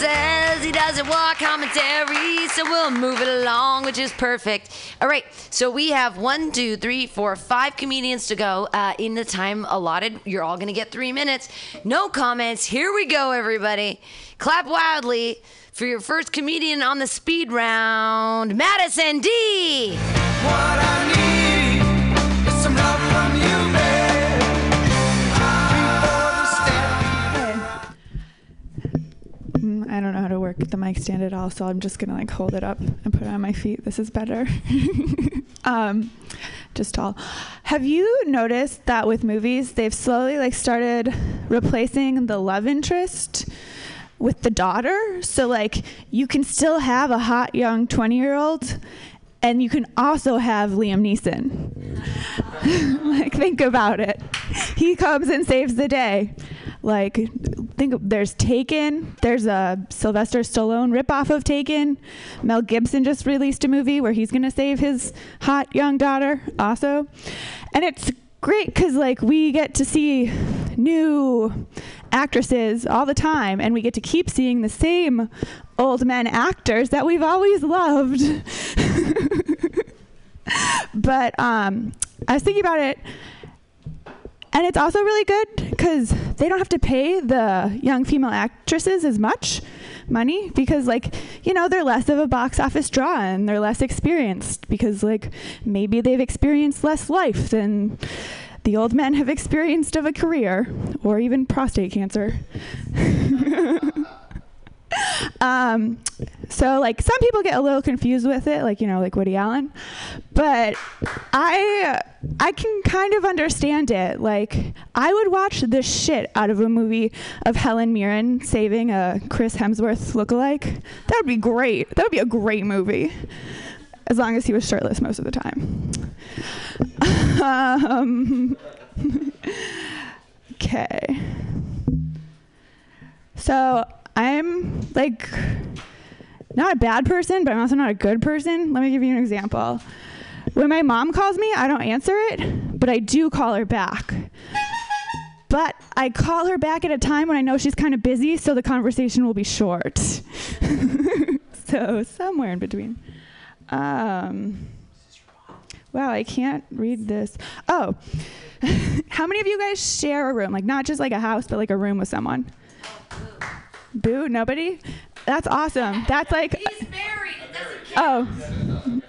doesn't commentary, so we'll move it along, which is perfect. All right, so we have one, two, three, four, five comedians to go uh, in the time allotted. You're all gonna get three minutes. No comments. Here we go, everybody. Clap wildly for your first comedian on the speed round, Madison D. Mm, I don't know how to work the mic stand at all, so I'm just gonna like hold it up and put it on my feet. This is better. um, just tall. Have you noticed that with movies, they've slowly like started replacing the love interest with the daughter? So like you can still have a hot young 20 year old. And you can also have Liam Neeson. like, think about it. He comes and saves the day. Like, think there's Taken. There's a Sylvester Stallone ripoff of Taken. Mel Gibson just released a movie where he's gonna save his hot young daughter, also. And it's great because like we get to see new actresses all the time, and we get to keep seeing the same old men actors that we've always loved. but um, I was thinking about it. And it's also really good because they don't have to pay the young female actresses as much money because, like, you know, they're less of a box office draw and they're less experienced because, like, maybe they've experienced less life than the old men have experienced of a career or even prostate cancer. um, so like some people get a little confused with it, like you know, like Woody Allen, but I I can kind of understand it. Like I would watch the shit out of a movie of Helen Mirren saving a Chris Hemsworth lookalike. That would be great. That would be a great movie, as long as he was shirtless most of the time. um, okay. So I'm like not a bad person, but I'm also not a good person. Let me give you an example. When my mom calls me, I don't answer it, but I do call her back. But I call her back at a time when I know she's kind of busy, so the conversation will be short. so somewhere in between. Um, wow, I can't read this. Oh, how many of you guys share a room? Like not just like a house, but like a room with someone? Boo, nobody? That's awesome. That's like. He's married. It Oh.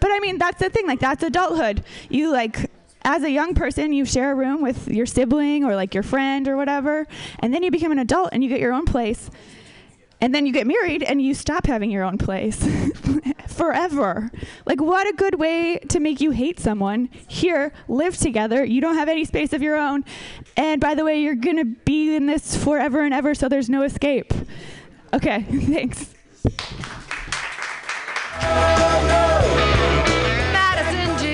But I mean, that's the thing. Like, that's adulthood. You, like, as a young person, you share a room with your sibling or, like, your friend or whatever. And then you become an adult and you get your own place. And then you get married and you stop having your own place forever. Like, what a good way to make you hate someone. Here, live together. You don't have any space of your own. And by the way, you're going to be in this forever and ever, so there's no escape. Okay, thanks. Madison.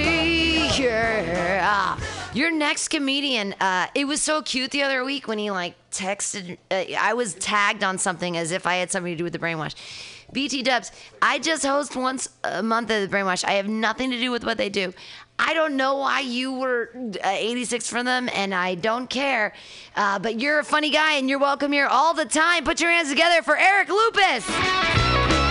Yeah. Your next comedian, uh, it was so cute the other week when he like texted. Uh, I was tagged on something as if I had something to do with the brainwash. BT Dubs, I just host once a month at the brainwash. I have nothing to do with what they do. I don't know why you were uh, 86 for them, and I don't care. Uh, but you're a funny guy, and you're welcome here all the time. Put your hands together for Eric Lupus.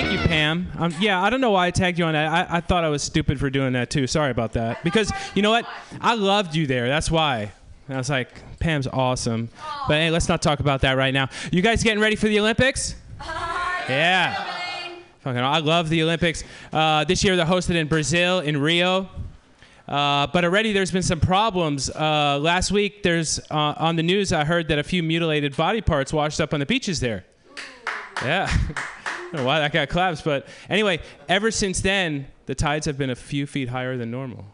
Thank you, Pam. Um, yeah, I don't know why I tagged you on that. I, I thought I was stupid for doing that too. Sorry about that. Because you know what? I loved you there. That's why. And I was like, Pam's awesome. But hey, let's not talk about that right now. You guys getting ready for the Olympics? Yeah. Fucking, I love the Olympics. Uh, this year they're hosted in Brazil, in Rio. Uh, but already there's been some problems. Uh, last week, there's uh, on the news. I heard that a few mutilated body parts washed up on the beaches there. Yeah. Why that guy claps, but anyway, ever since then, the tides have been a few feet higher than normal.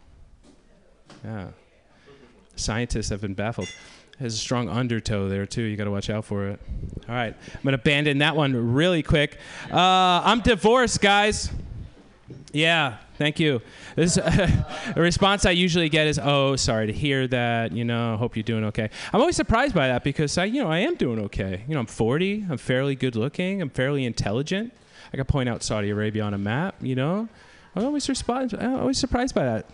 Yeah. Scientists have been baffled. There's a strong undertow there too. You got to watch out for it. All right, I'm gonna abandon that one really quick. Uh, I'm divorced, guys. Yeah, thank you. This a response I usually get is, "Oh, sorry to hear that. You know, hope you're doing okay." I'm always surprised by that because I, you know, I am doing okay. You know, I'm 40. I'm fairly good looking. I'm fairly intelligent. I can point out Saudi Arabia on a map. You know, I'm always surprised. I'm always surprised by that.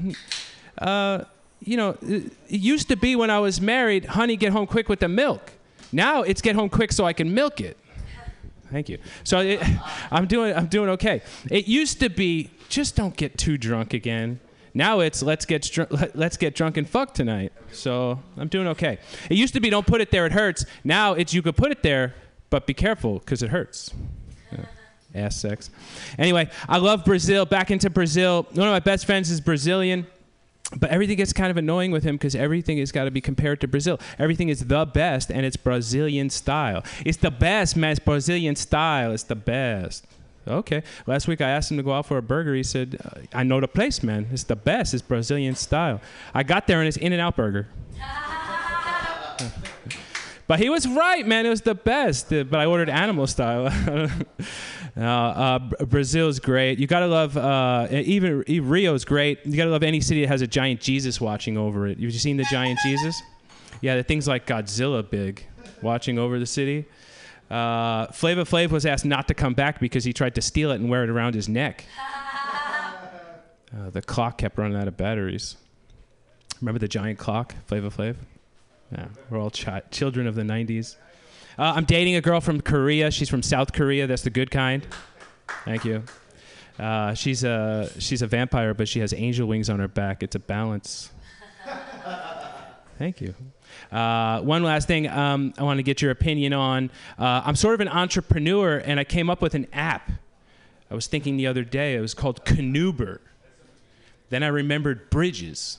Uh, you know, it used to be when I was married, honey, get home quick with the milk. Now it's get home quick so I can milk it. Thank you. So it, I'm doing I'm doing okay. It used to be just don't get too drunk again. Now it's let's get str- let's get drunk and fuck tonight. So I'm doing okay. It used to be don't put it there it hurts. Now it's you could put it there, but be careful because it hurts. Yeah. Ass sex. Anyway, I love Brazil. Back into Brazil. One of my best friends is Brazilian. But everything gets kind of annoying with him because everything has got to be compared to Brazil. Everything is the best, and it's Brazilian style. It's the best, man. It's Brazilian style. It's the best. Okay. Last week I asked him to go out for a burger. He said, uh, "I know the place, man. It's the best. It's Brazilian style." I got there and it's In-N-Out Burger. But he was right, man. It was the best. But I ordered animal style. uh, uh, Brazil's great. You gotta love. Uh, even, Rio's great. You gotta love any city that has a giant Jesus watching over it. You've you seen the giant Jesus? Yeah, the things like Godzilla big, watching over the city. Uh, Flava Flav was asked not to come back because he tried to steal it and wear it around his neck. Uh, the clock kept running out of batteries. Remember the giant clock, Flava Flav? Yeah, we're all chi- children of the 90s. Uh, I'm dating a girl from Korea. She's from South Korea. That's the good kind. Thank you. Uh, she's a she's a vampire, but she has angel wings on her back. It's a balance. Thank you. Uh, one last thing um, I want to get your opinion on. Uh, I'm sort of an entrepreneur, and I came up with an app. I was thinking the other day. It was called Canoeber. Then I remembered bridges.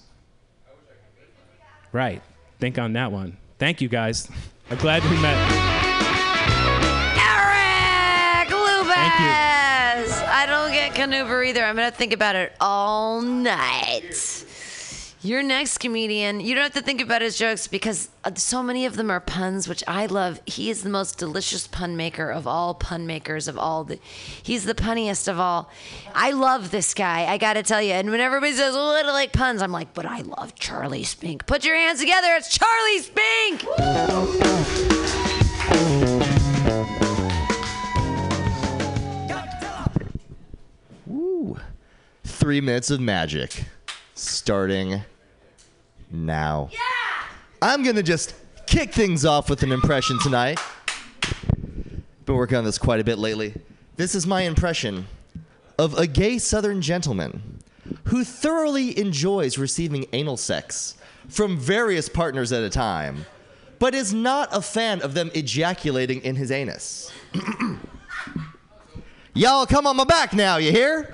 Right. Think on that one. Thank you, guys. I'm glad we met. Lubez. I don't get Canuber either. I'm gonna think about it all night. Your next comedian, you don't have to think about his jokes because uh, so many of them are puns, which I love. He is the most delicious pun maker of all pun makers of all. The, he's the punniest of all. I love this guy. I got to tell you. And when everybody says, "Oh, I don't like puns," I'm like, "But I love Charlie Spink." Put your hands together. It's Charlie Spink. Three minutes of magic starting now. Yeah! I'm going to just kick things off with an impression tonight. Been working on this quite a bit lately. This is my impression of a gay southern gentleman who thoroughly enjoys receiving anal sex from various partners at a time, but is not a fan of them ejaculating in his anus. Y'all come on my back now, you hear?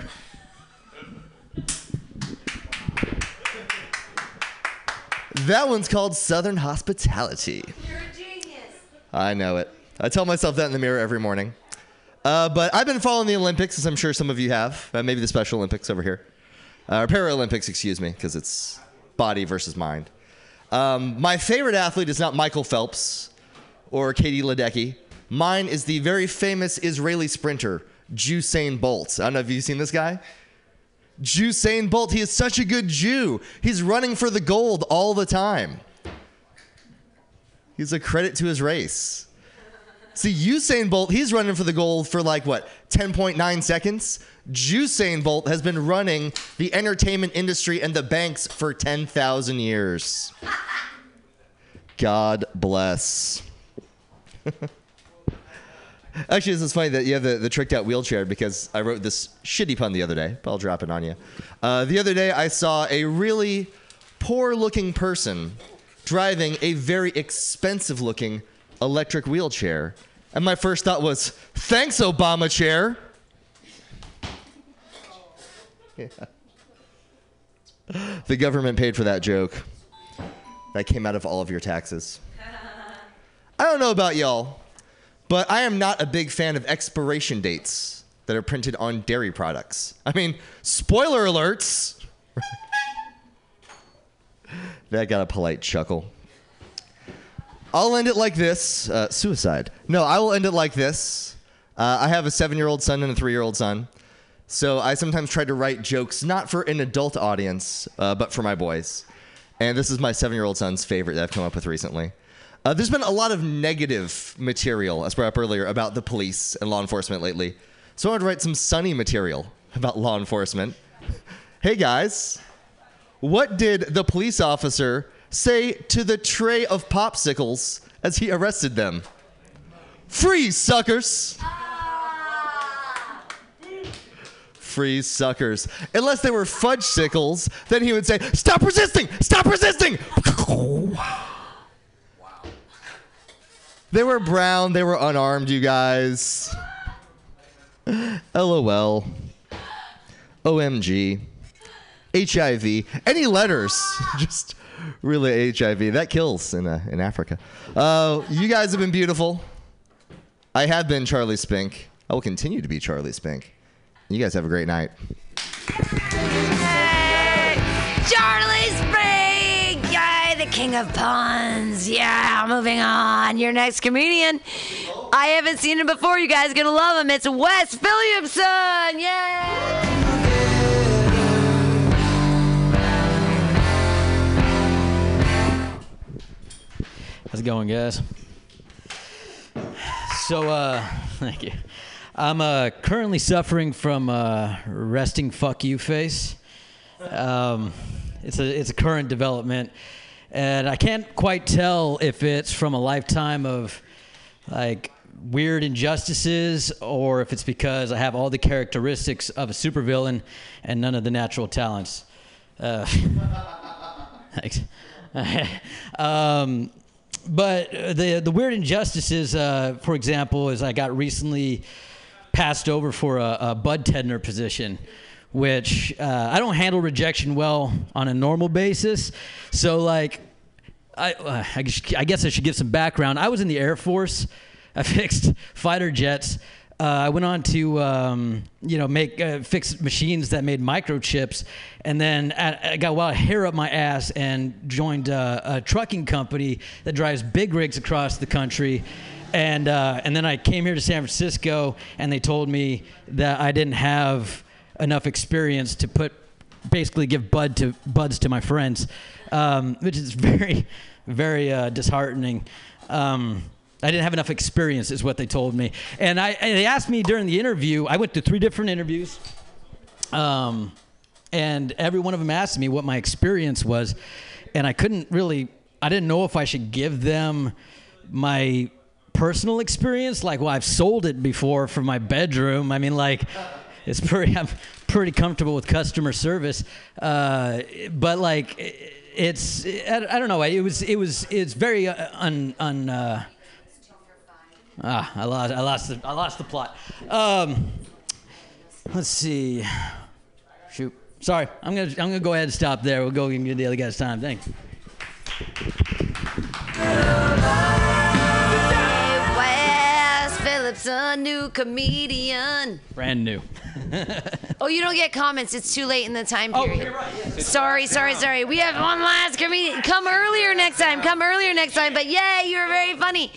That one's called Southern Hospitality. You're a genius. I know it. I tell myself that in the mirror every morning. Uh, but I've been following the Olympics, as I'm sure some of you have. Uh, maybe the Special Olympics over here. Uh, or Paralympics, excuse me, because it's body versus mind. Um, my favorite athlete is not Michael Phelps or Katie Ledecky. Mine is the very famous Israeli sprinter, Usain Bolt. I don't know if you've seen this guy. Usain Bolt. He is such a good Jew. He's running for the gold all the time. He's a credit to his race. See, Usain Bolt, he's running for the gold for like what, 10.9 seconds? Usain Bolt has been running the entertainment industry and the banks for 10,000 years. God bless. Actually, this is funny that you have the, the tricked out wheelchair because I wrote this shitty pun the other day, but I'll drop it on you. Uh, the other day, I saw a really poor looking person driving a very expensive looking electric wheelchair. And my first thought was, thanks, Obama chair. Yeah. The government paid for that joke. That came out of all of your taxes. I don't know about y'all, but I am not a big fan of expiration dates that are printed on dairy products. I mean, spoiler alerts. that got a polite chuckle. I'll end it like this uh, suicide. No, I will end it like this. Uh, I have a seven year old son and a three year old son. So I sometimes try to write jokes not for an adult audience, uh, but for my boys. And this is my seven year old son's favorite that I've come up with recently. Uh, there's been a lot of negative material, as brought up earlier, about the police and law enforcement lately. So I wanted to write some sunny material about law enforcement. Hey guys, what did the police officer say to the tray of popsicles as he arrested them? Freeze, suckers! Freeze, suckers. Unless they were fudge sickles, then he would say, Stop resisting! Stop resisting! They were brown, they were unarmed, you guys. LOL. OMG. HIV. Any letters. Just really HIV. That kills in, uh, in Africa. Uh, you guys have been beautiful. I have been Charlie Spink. I will continue to be Charlie Spink. You guys have a great night. Charlie king of puns. Yeah, moving on. Your next comedian. I haven't seen him before. You guys are gonna love him. It's Wes Williamson. Yay! How's it going, guys? So, uh, thank you. I'm uh, currently suffering from uh, resting fuck you face. Um, it's a it's a current development, and I can't quite tell if it's from a lifetime of like weird injustices or if it's because I have all the characteristics of a supervillain and none of the natural talents. Uh, thanks. um, but the the weird injustices, uh, for example, is I got recently passed over for a, a bud tender position, which uh, I don't handle rejection well on a normal basis. So like, I uh, I guess- I guess I should give some background. I was in the Air Force. I fixed fighter jets. Uh, I went on to um, you know make uh, fix machines that made microchips, and then I, I got a of hair up my ass and joined uh, a trucking company that drives big rigs across the country. And uh, and then I came here to San Francisco, and they told me that I didn't have enough experience to put basically give bud to buds to my friends, um, which is very very uh, disheartening. Um, I didn't have enough experience, is what they told me. And I and they asked me during the interview. I went to three different interviews, um, and every one of them asked me what my experience was, and I couldn't really. I didn't know if I should give them my personal experience, like, well, I've sold it before from my bedroom. I mean, like, it's pretty. I'm pretty comfortable with customer service, uh, but like, it's. I, don't know. It was. It was. It's very uh, un. un uh, ah, I lost. I lost. The, I lost the plot. Um, let's see. Shoot. Sorry. I'm gonna. I'm gonna go ahead and stop there. We'll go and give the other guys time. Thanks. Wes Phillips, a new comedian. Brand new. Oh, you don't get comments. It's too late in the time period. Oh, period. you're right, yes. Sorry, sorry, sorry. We have one last comedian. Come earlier next time. Come earlier next time. But yeah, you were very funny.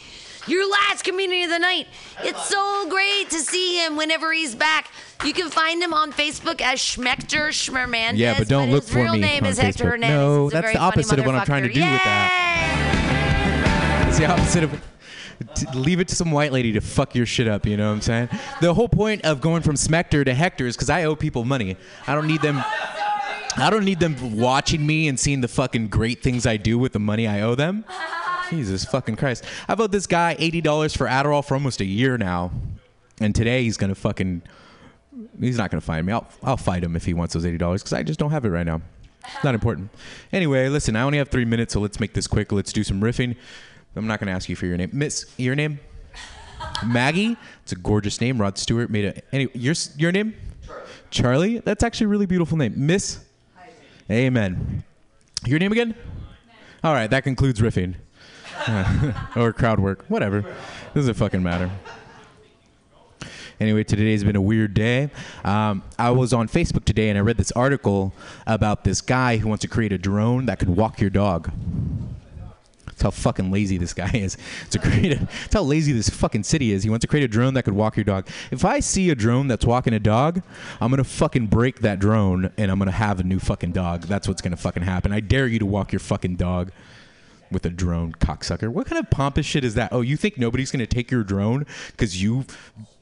Your last comedian of the night. It's so great to see him whenever he's back. You can find him on Facebook as Schmechter Schmermandez. Yeah, but don't look his for real me name on is Hector Facebook. Hernandez. No, He's that's the opposite of what I'm trying to motherfucker. do with that. It's the opposite of. T- leave it to some white lady to fuck your shit up. You know what I'm saying? The whole point of going from Smector to Hector is because I owe people money. I don't need them. I don't need them watching me and seeing the fucking great things I do with the money I owe them. Jesus fucking Christ! I've owed this guy eighty dollars for Adderall for almost a year now, and today he's gonna fucking. He's not gonna find me. I'll I'll fight him if he wants those eighty dollars because I just don't have it right now. Not important. Anyway, listen, I only have three minutes, so let's make this quick. Let's do some riffing. I'm not gonna ask you for your name, Miss. Your name? Maggie. It's a gorgeous name. Rod Stewart made it. Anyway, your your name? Charlie. Charlie. That's actually a really beautiful name, Miss. Amen. Your name again? All right, that concludes riffing. or crowd work, whatever. Doesn't fucking matter. Anyway, today's been a weird day. Um, I was on Facebook today and I read this article about this guy who wants to create a drone that could walk your dog. That's how fucking lazy this guy is to create. A, that's how lazy this fucking city is. He wants to create a drone that could walk your dog. If I see a drone that's walking a dog, I'm gonna fucking break that drone and I'm gonna have a new fucking dog. That's what's gonna fucking happen. I dare you to walk your fucking dog with a drone, cocksucker. What kind of pompous shit is that? Oh, you think nobody's gonna take your drone because you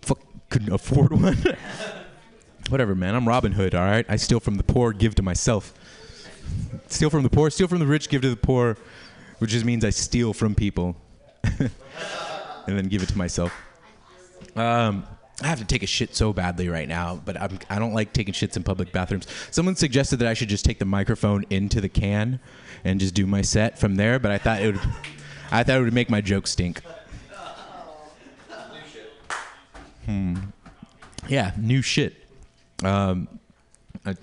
fuck couldn't afford one? Whatever, man. I'm Robin Hood. All right. I steal from the poor, give to myself. Steal from the poor, steal from the rich, give to the poor, which just means I steal from people and then give it to myself. Um, I have to take a shit so badly right now, but I'm, I don't like taking shits in public bathrooms. Someone suggested that I should just take the microphone into the can and just do my set from there, but I thought it would, I thought it would make my joke stink. Hmm. Yeah, new shit. Um, I,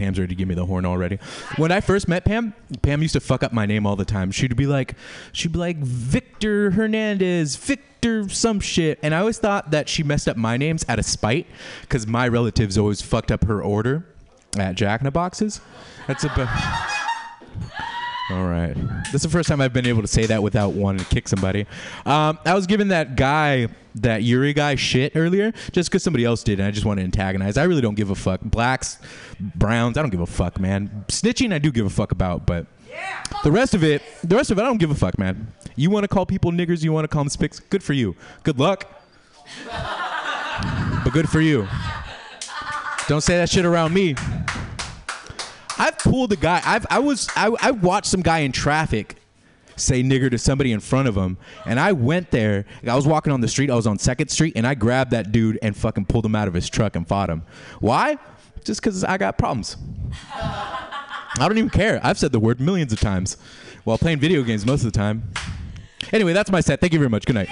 Pam's ready to give me the horn already. When I first met Pam, Pam used to fuck up my name all the time. She'd be like, she'd be like Victor Hernandez, Victor some shit, and I always thought that she messed up my names out of spite because my relatives always fucked up her order at Jack in the Boxes. That's a. All right. This is the first time I've been able to say that without wanting to kick somebody. Um, I was giving that guy, that Yuri guy, shit earlier just because somebody else did, and I just want to antagonize. I really don't give a fuck. Blacks, browns, I don't give a fuck, man. Snitching, I do give a fuck about, but the rest of it, the rest of it, I don't give a fuck, man. You want to call people niggers, you want to call them spics, good for you. Good luck. but good for you. Don't say that shit around me. I've pulled a guy. I've I was I, I watched some guy in traffic say nigger to somebody in front of him, and I went there. I was walking on the street. I was on Second Street, and I grabbed that dude and fucking pulled him out of his truck and fought him. Why? Just because I got problems. I don't even care. I've said the word millions of times while playing video games most of the time. Anyway, that's my set. Thank you very much. Good night.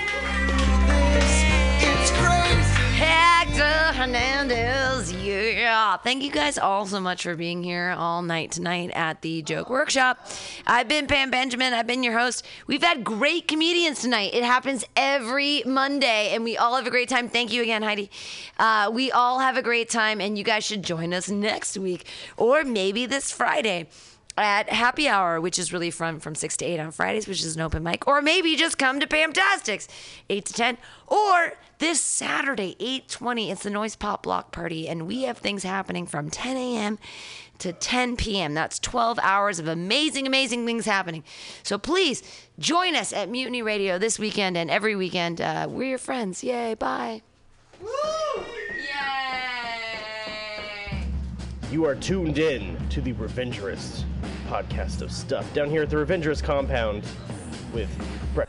Hernandez, yeah. Thank you guys all so much for being here all night tonight at the Joke Workshop. I've been Pam Benjamin. I've been your host. We've had great comedians tonight. It happens every Monday, and we all have a great time. Thank you again, Heidi. Uh, we all have a great time, and you guys should join us next week or maybe this Friday at happy hour, which is really fun from 6 to 8 on Fridays, which is an open mic. Or maybe just come to Pamtastics, 8 to 10. Or this Saturday, 8.20, it's the Noise Pop Block Party. And we have things happening from 10 a.m. to 10 p.m. That's 12 hours of amazing, amazing things happening. So please join us at Mutiny Radio this weekend and every weekend. Uh, we're your friends. Yay, bye. Woo! Yay! You are tuned in to the Revengerist podcast of stuff down here at the Revengerist compound with Brett.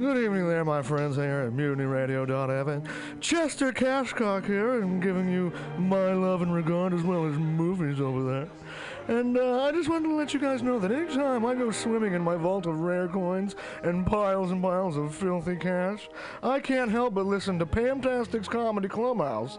Good evening there, my friends here at MutinyRadio.fm. Chester Cashcock here, and giving you my love and regard as well as movies over there. And uh, I just wanted to let you guys know that anytime I go swimming in my vault of rare coins and piles and piles of filthy cash, I can't help but listen to Pamtastic's Comedy Clubhouse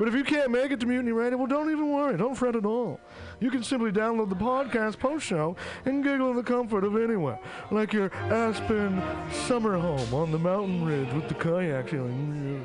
But if you can't make it to Mutiny Radio, well, don't even worry. Don't fret at all. You can simply download the podcast post show and giggle in the comfort of anywhere, like your Aspen summer home on the mountain ridge with the kayak feeling.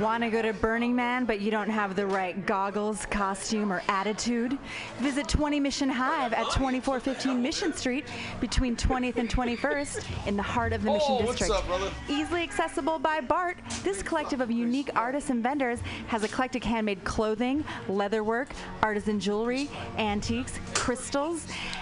Want to go to Burning Man, but you don't have the right goggles, costume, or attitude? Visit 20 Mission Hive at 2415 Mission Street between 20th and 21st in the heart of the Mission Oh, what's District. up? Easily accessible by BART, this collective of unique artists and vendors has eclectic handmade clothing, leatherwork, artisan jewelry, antiques, crystals,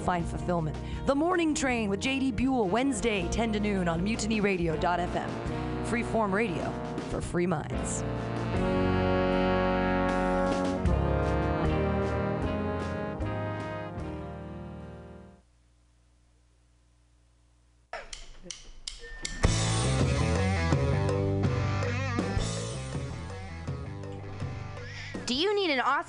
find fulfillment. The Morning Train with JD Buell, Wednesday, 10 to noon on mutinyradio.fm. Freeform radio for free minds.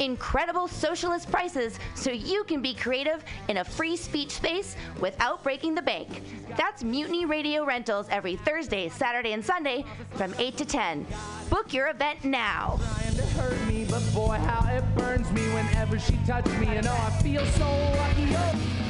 Incredible socialist prices so you can be creative in a free speech space without breaking the bank. That's Mutiny Radio Rentals every Thursday, Saturday, and Sunday from 8 to 10. Book your event now. me, but boy, how it burns me whenever she touches me, oh, I feel so lucky. Oh.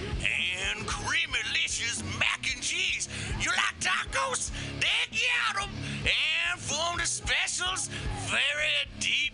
and creamy delicious mac and cheese. You like tacos? They got 'em. And from the specials, very deep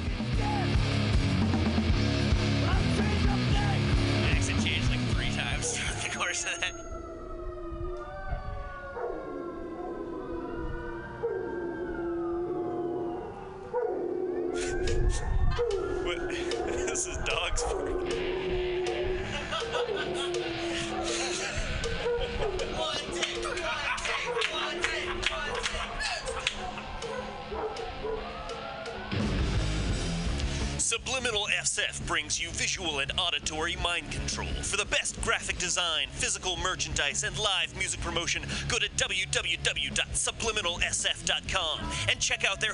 Course of that. what? this is dog's work. Subliminal SF brings you visual and auditory mind control. For the best graphic design, physical merchandise, and live music promotion, go to www.subliminalsf.com and check out their